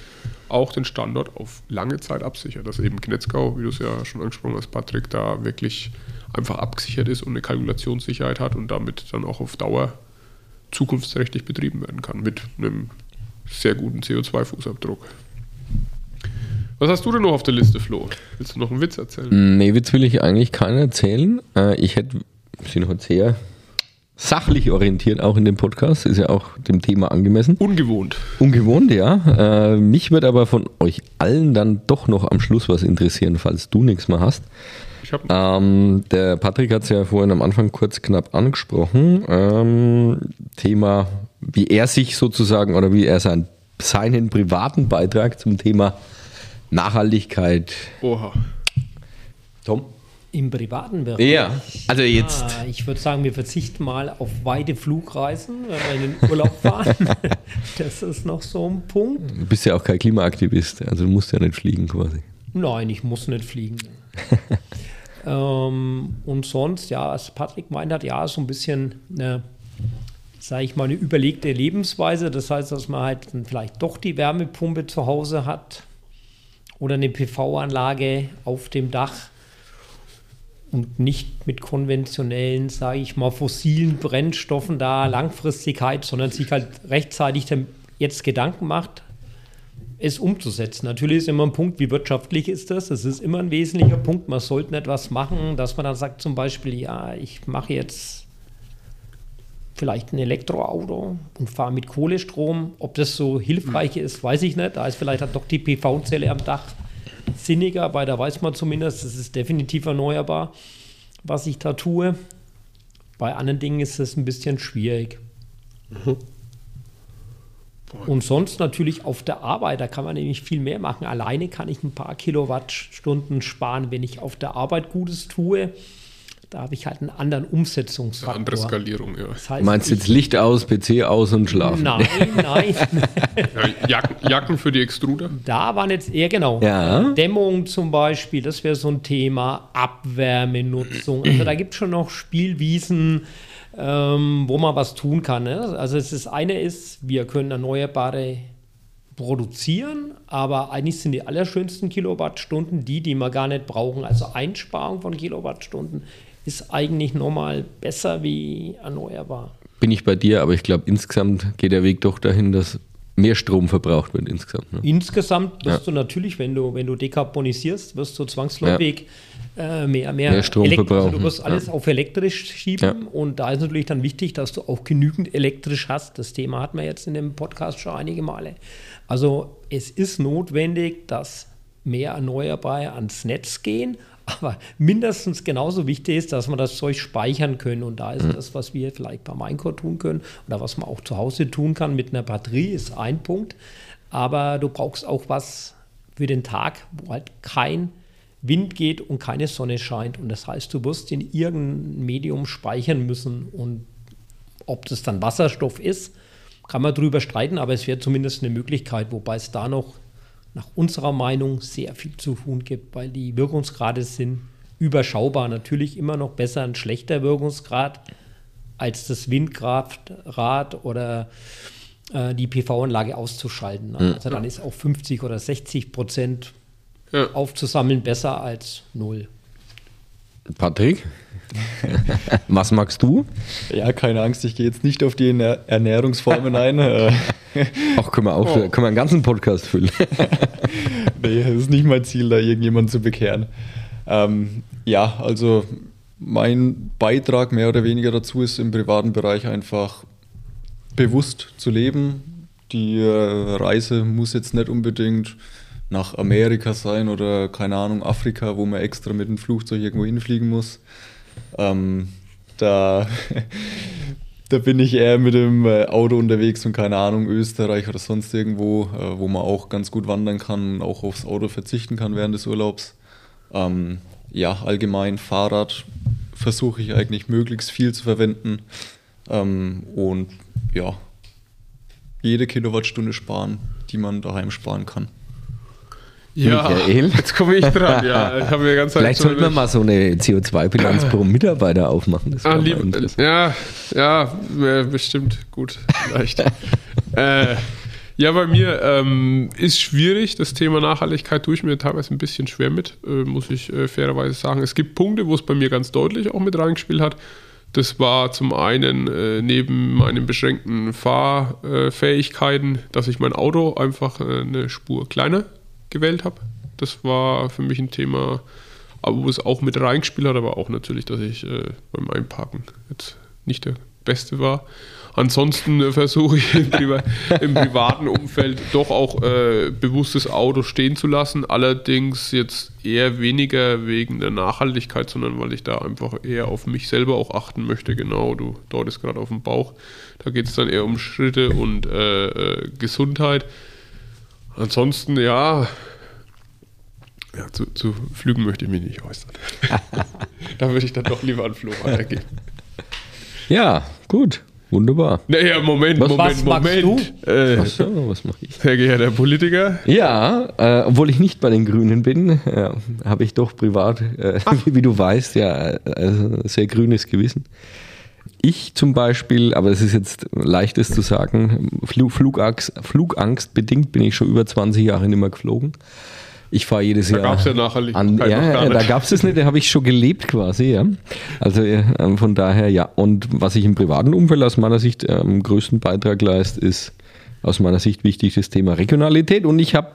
auch den Standort auf lange Zeit absichert, dass eben Knetzgau, wie du es ja schon angesprochen hast, Patrick, da wirklich einfach abgesichert ist und eine Kalkulationssicherheit hat und damit dann auch auf Dauer zukunftsträchtig betrieben werden kann mit einem sehr guten CO2-Fußabdruck. Was hast du denn noch auf der Liste, Flo? Willst du noch einen Witz erzählen? Nee, Witz will ich eigentlich keinen erzählen. Äh, Ich hätte, wir sind heute sehr sachlich orientiert, auch in dem Podcast, ist ja auch dem Thema angemessen. Ungewohnt. Ungewohnt, ja. Äh, mich wird aber von euch allen dann doch noch am Schluss was interessieren, falls du nichts mehr hast. Ich habe Ähm, der Patrick hat es ja vorhin am Anfang kurz knapp angesprochen. Ähm, Thema, wie er sich sozusagen oder wie er sein, seinen privaten Beitrag zum Thema Nachhaltigkeit. Oha. Tom? Im privaten Bereich. Ja, also jetzt. Ah, ich würde sagen, wir verzichten mal auf weite Flugreisen, wenn wir in den Urlaub <laughs> fahren. das ist noch so ein Punkt. Du bist ja auch kein Klimaaktivist, also du musst ja nicht fliegen quasi. Nein, ich muss nicht fliegen. <laughs> ähm, und sonst, ja, was Patrick meint hat, ja, so ein bisschen eine, sage ich mal, eine überlegte Lebensweise. Das heißt, dass man halt dann vielleicht doch die Wärmepumpe zu Hause hat. Oder eine PV-Anlage auf dem Dach und nicht mit konventionellen, sage ich mal, fossilen Brennstoffen da Langfristigkeit, sondern sich halt rechtzeitig jetzt Gedanken macht, es umzusetzen. Natürlich ist immer ein Punkt, wie wirtschaftlich ist das? Das ist immer ein wesentlicher Punkt. Man sollte etwas machen, dass man dann sagt zum Beispiel, ja, ich mache jetzt vielleicht ein Elektroauto und fahre mit Kohlestrom. Ob das so hilfreich ist, weiß ich nicht. Da ist vielleicht doch die PV-Zelle am Dach sinniger, weil da weiß man zumindest, es ist definitiv erneuerbar, was ich da tue. Bei anderen Dingen ist es ein bisschen schwierig. Mhm. Und sonst natürlich auf der Arbeit, da kann man nämlich viel mehr machen. Alleine kann ich ein paar Kilowattstunden sparen, wenn ich auf der Arbeit Gutes tue. Da habe ich halt einen anderen Umsetzungsfaktor. Eine andere Skalierung, ja. Das heißt, Meinst du jetzt Licht aus, PC aus und schlafen? Nein, nein. <laughs> ja, Jacken, Jacken, für die Extruder? Da waren jetzt eher genau. Ja. Dämmung zum Beispiel, das wäre so ein Thema. Abwärmenutzung. Also da gibt es schon noch Spielwiesen, ähm, wo man was tun kann. Ne? Also das eine ist, wir können erneuerbare produzieren, aber eigentlich sind die allerschönsten Kilowattstunden die, die wir gar nicht brauchen. Also Einsparung von Kilowattstunden ist eigentlich normal besser wie erneuerbar. Bin ich bei dir, aber ich glaube, insgesamt geht der Weg doch dahin, dass mehr Strom verbraucht wird insgesamt. Ne? Insgesamt wirst ja. du natürlich, wenn du, wenn du dekarbonisierst, wirst du zwangsläufig ja. äh, mehr, mehr, mehr Strom verbrauchen. Also du wirst alles ja. auf elektrisch schieben und da ist natürlich dann wichtig, dass du auch genügend elektrisch hast. Das Thema hatten wir jetzt in dem Podcast schon einige Male. Also es ist notwendig, dass mehr Erneuerbare ans Netz gehen aber mindestens genauso wichtig ist, dass man das Zeug speichern können. Und da ist mhm. das, was wir vielleicht beim Minecore tun können oder was man auch zu Hause tun kann mit einer Batterie, ist ein Punkt. Aber du brauchst auch was für den Tag, wo halt kein Wind geht und keine Sonne scheint. Und das heißt, du wirst in irgendeinem Medium speichern müssen. Und ob das dann Wasserstoff ist, kann man darüber streiten, aber es wäre zumindest eine Möglichkeit, wobei es da noch nach unserer Meinung sehr viel zu tun gibt, weil die Wirkungsgrade sind überschaubar. Natürlich immer noch besser ein schlechter Wirkungsgrad als das Windkraftrad oder äh, die PV-Anlage auszuschalten. Mhm. Also dann ist auch 50 oder 60 Prozent ja. aufzusammeln besser als null. Patrick? <laughs> Was magst du? Ja, keine Angst, ich gehe jetzt nicht auf die Ernährungsformen ein. <laughs> Auch können wir auch oh. können wir einen ganzen Podcast füllen. <laughs> nee, das ist nicht mein Ziel, da irgendjemanden zu bekehren. Ähm, ja, also mein Beitrag mehr oder weniger dazu ist im privaten Bereich einfach bewusst zu leben. Die äh, Reise muss jetzt nicht unbedingt nach Amerika sein oder keine Ahnung, Afrika, wo man extra mit dem Flugzeug irgendwo hinfliegen muss. Ähm, da, <laughs> da bin ich eher mit dem äh, Auto unterwegs und keine Ahnung, Österreich oder sonst irgendwo, äh, wo man auch ganz gut wandern kann und auch aufs Auto verzichten kann während des Urlaubs. Ähm, ja, allgemein Fahrrad versuche ich eigentlich möglichst viel zu verwenden ähm, und ja, jede Kilowattstunde sparen, die man daheim sparen kann. Ja, Michael. jetzt komme ich dran. Ja, ich mir ganz Vielleicht sollten wir mal so eine CO2-Bilanz pro Mitarbeiter aufmachen. Das ah, lieb, ja, ja, bestimmt gut. Vielleicht. <laughs> äh, ja, bei mir ähm, ist schwierig. Das Thema Nachhaltigkeit tue ich mir teilweise ein bisschen schwer mit, äh, muss ich äh, fairerweise sagen. Es gibt Punkte, wo es bei mir ganz deutlich auch mit reingespielt hat. Das war zum einen äh, neben meinen beschränkten Fahrfähigkeiten, dass ich mein Auto einfach äh, eine Spur kleiner gewählt habe. Das war für mich ein Thema, aber wo es auch mit reingespielt hat, aber auch natürlich, dass ich äh, beim Einparken jetzt nicht der Beste war. Ansonsten äh, versuche ich im, Priva <laughs> im, privaten Umfeld doch auch äh, bewusstes Auto stehen zu lassen. Allerdings jetzt eher weniger wegen der Nachhaltigkeit, sondern weil ich da einfach eher auf mich selber auch achten möchte. Genau, du dort ist gerade auf dem Bauch. Da geht es dann eher um Schritte und äh, äh Gesundheit. Ansonsten, ja, ja zu, zu, Flügen möchte ich mich nicht äußern. <laughs> da würde ich dann doch lieber an Flo weitergeben. Ja, gut. Wunderbar. Naja, Moment, was, Moment, was Moment. Du? Äh, Achso, was mache ich? Sehr geehrter Politiker. Ja, äh, obwohl ich nicht bei den Grünen bin, äh, habe ich doch privat, äh, <laughs> wie, du weißt, ja, äh, sehr grünes Gewissen. Ich zum Beispiel, aber es ist jetzt leichtes zu sagen, Flug, Flugangst, Flugangst bedingt bin ich schon über 20 Jahre nicht mehr geflogen. Ich fahre jedes Da Jahr. gab's ja Nachhaltigkeit an, ja, da gab es das nicht, da habe ich schon gelebt quasi, ja. Also äh, von daher ja. Und was ich im privaten Umfeld aus meiner Sicht äh, am größten Beitrag leiste, ist aus meiner Sicht wichtig das Thema Regionalität. Und ich habe,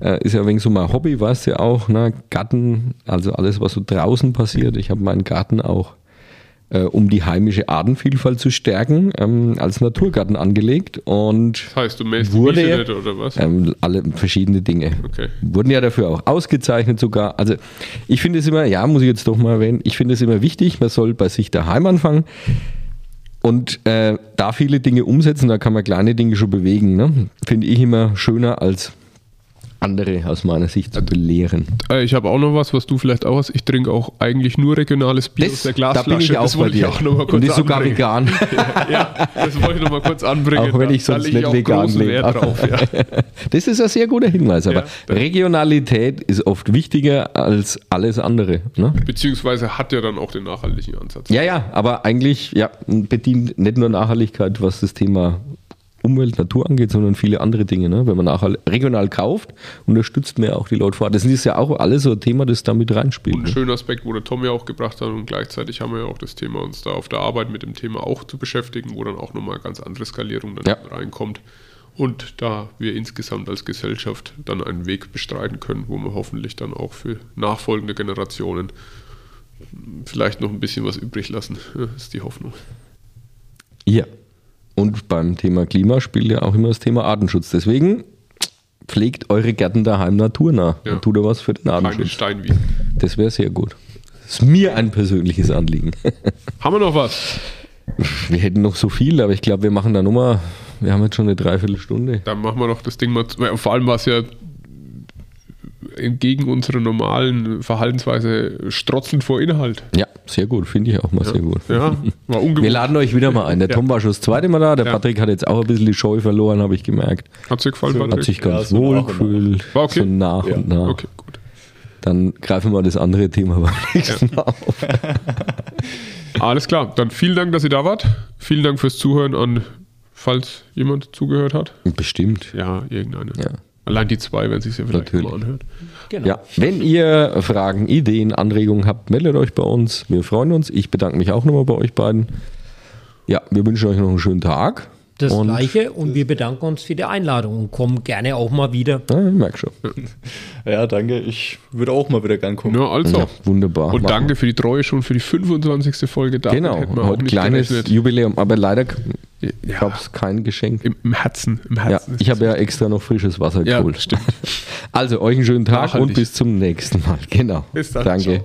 äh, ist ja wenig so mein Hobby, weißt du ja auch, ne? Garten, also alles, was so draußen passiert. Ich habe meinen Garten auch äh, um die heimische Artenvielfalt zu stärken, ähm, als Naturgarten angelegt und Das heißt, du die Wurde Wiese ja- nicht, oder was? ähm, alle verschiedene Dinge. Okay. Wurden ja dafür auch ausgezeichnet sogar. Also ich finde es immer, ja, muss ich jetzt doch mal erwähnen, ich finde es immer wichtig, man soll bei sich daheim anfangen und äh, da viele Dinge umsetzen, da kann man kleine Dinge schon bewegen. Ne? Finde ich immer schöner als andere aus meiner Sicht zu belehren. Äh, Ich habe auch noch was, was du vielleicht auch hast. Ich trinke auch eigentlich nur regionales Bier aus der da Glasflasche. bin ich auch das bei wollte dir. ich auch noch mal kurz und ist sogar anbringen. vegan. <laughs> Ja, das wollte ich noch mal kurz anbringen. Auch wenn Da- ich da sonst nicht auch vegan lebe. Drauf, ja. <laughs> Das ist ein sehr guter Hinweis, aber Ja, das- Regionalität ist oft wichtiger als alles andere. Ne? Beziehungsweise hat ja dann auch den nachhaltigen Ansatz. Ja, ja, aber eigentlich ja, bedient nicht nur Nachhaltigkeit, was das Thema Umwelt, Natur angeht, sondern viele andere Dinge. Ne? Wenn man nachher regional kauft, unterstützt man ja auch die Leute vor Ort. Das ist ja auch alles so ein Thema, das damit reinspielt. Und ein Ne? schöner Aspekt, wo der Tom ja auch gebracht hat und gleichzeitig haben wir ja auch das Thema, uns da auf der Arbeit mit dem Thema auch zu beschäftigen, wo dann auch nochmal ganz andere Skalierung dann Ja. reinkommt. Und da wir insgesamt als Gesellschaft dann einen Weg bestreiten können, wo wir hoffentlich dann auch für nachfolgende Generationen vielleicht noch ein bisschen was übrig lassen, Ja, ist die Hoffnung. Ja. Und beim Thema Klima spielt ja auch immer das Thema Artenschutz. Deswegen pflegt eure Gärten daheim naturnah Ja. und tut ihr was für den Artenschutz. Steinwiesen. Das wäre sehr gut. Das ist mir ein persönliches Anliegen. <laughs> Haben wir noch was? Wir hätten noch so viel, aber ich glaube, wir machen da nochmal, wir haben jetzt schon eine Dreiviertelstunde. Dann machen wir doch das Ding mal. zu- Vor allem war es ja entgegen unserer normalen Verhaltensweise strotzend vor Inhalt. Ja, sehr gut, finde ich auch mal sehr gut. Ja, war Wir laden euch wieder mal ein. Der Ja. Tom war schon das zweite Mal da. Der Ja. Patrick hat jetzt auch ein bisschen die Scheu verloren, habe ich gemerkt. Hat dir gefallen, So, Patrick? Hat sich ganz Ja, so wohl nach und nach. gefühlt. War okay? So nach Ja. und nach. Okay, gut. Dann greifen wir das andere Thema beim <laughs> nächsten Mal auf. Alles klar. Dann vielen Dank, dass ihr da wart. Vielen Dank fürs Zuhören an, falls jemand zugehört hat. Bestimmt. Ja, irgendeine. Ja. Allein die zwei, wenn sich ja vielleicht Natürlich. mal anhört. Genau. Ja, wenn ihr Fragen, Ideen, Anregungen habt, meldet euch bei uns. Wir freuen uns. Ich bedanke mich auch nochmal bei euch beiden. Ja, wir wünschen euch noch einen schönen Tag. Das und, Gleiche und wir bedanken uns für die Einladung und kommen gerne auch mal wieder. Ja, ich merke schon. <laughs> Ja, danke. Ich würde auch mal wieder gern kommen. Ja, also. Ja, wunderbar. Und Machen danke für die Treue schon für die 25. Folge. Damit Genau, heute nicht kleines gerechnet. Jubiläum, aber leider Ja. gab es kein Geschenk. Im, Im Herzen. Im Ja, Herzen. ist ich habe ja extra noch frisches Wasser Ja, geholt. stimmt. <laughs> Also euch einen schönen Tag Nachhaltig. und bis zum nächsten Mal. Genau. Bis dann. Danke. Ciao.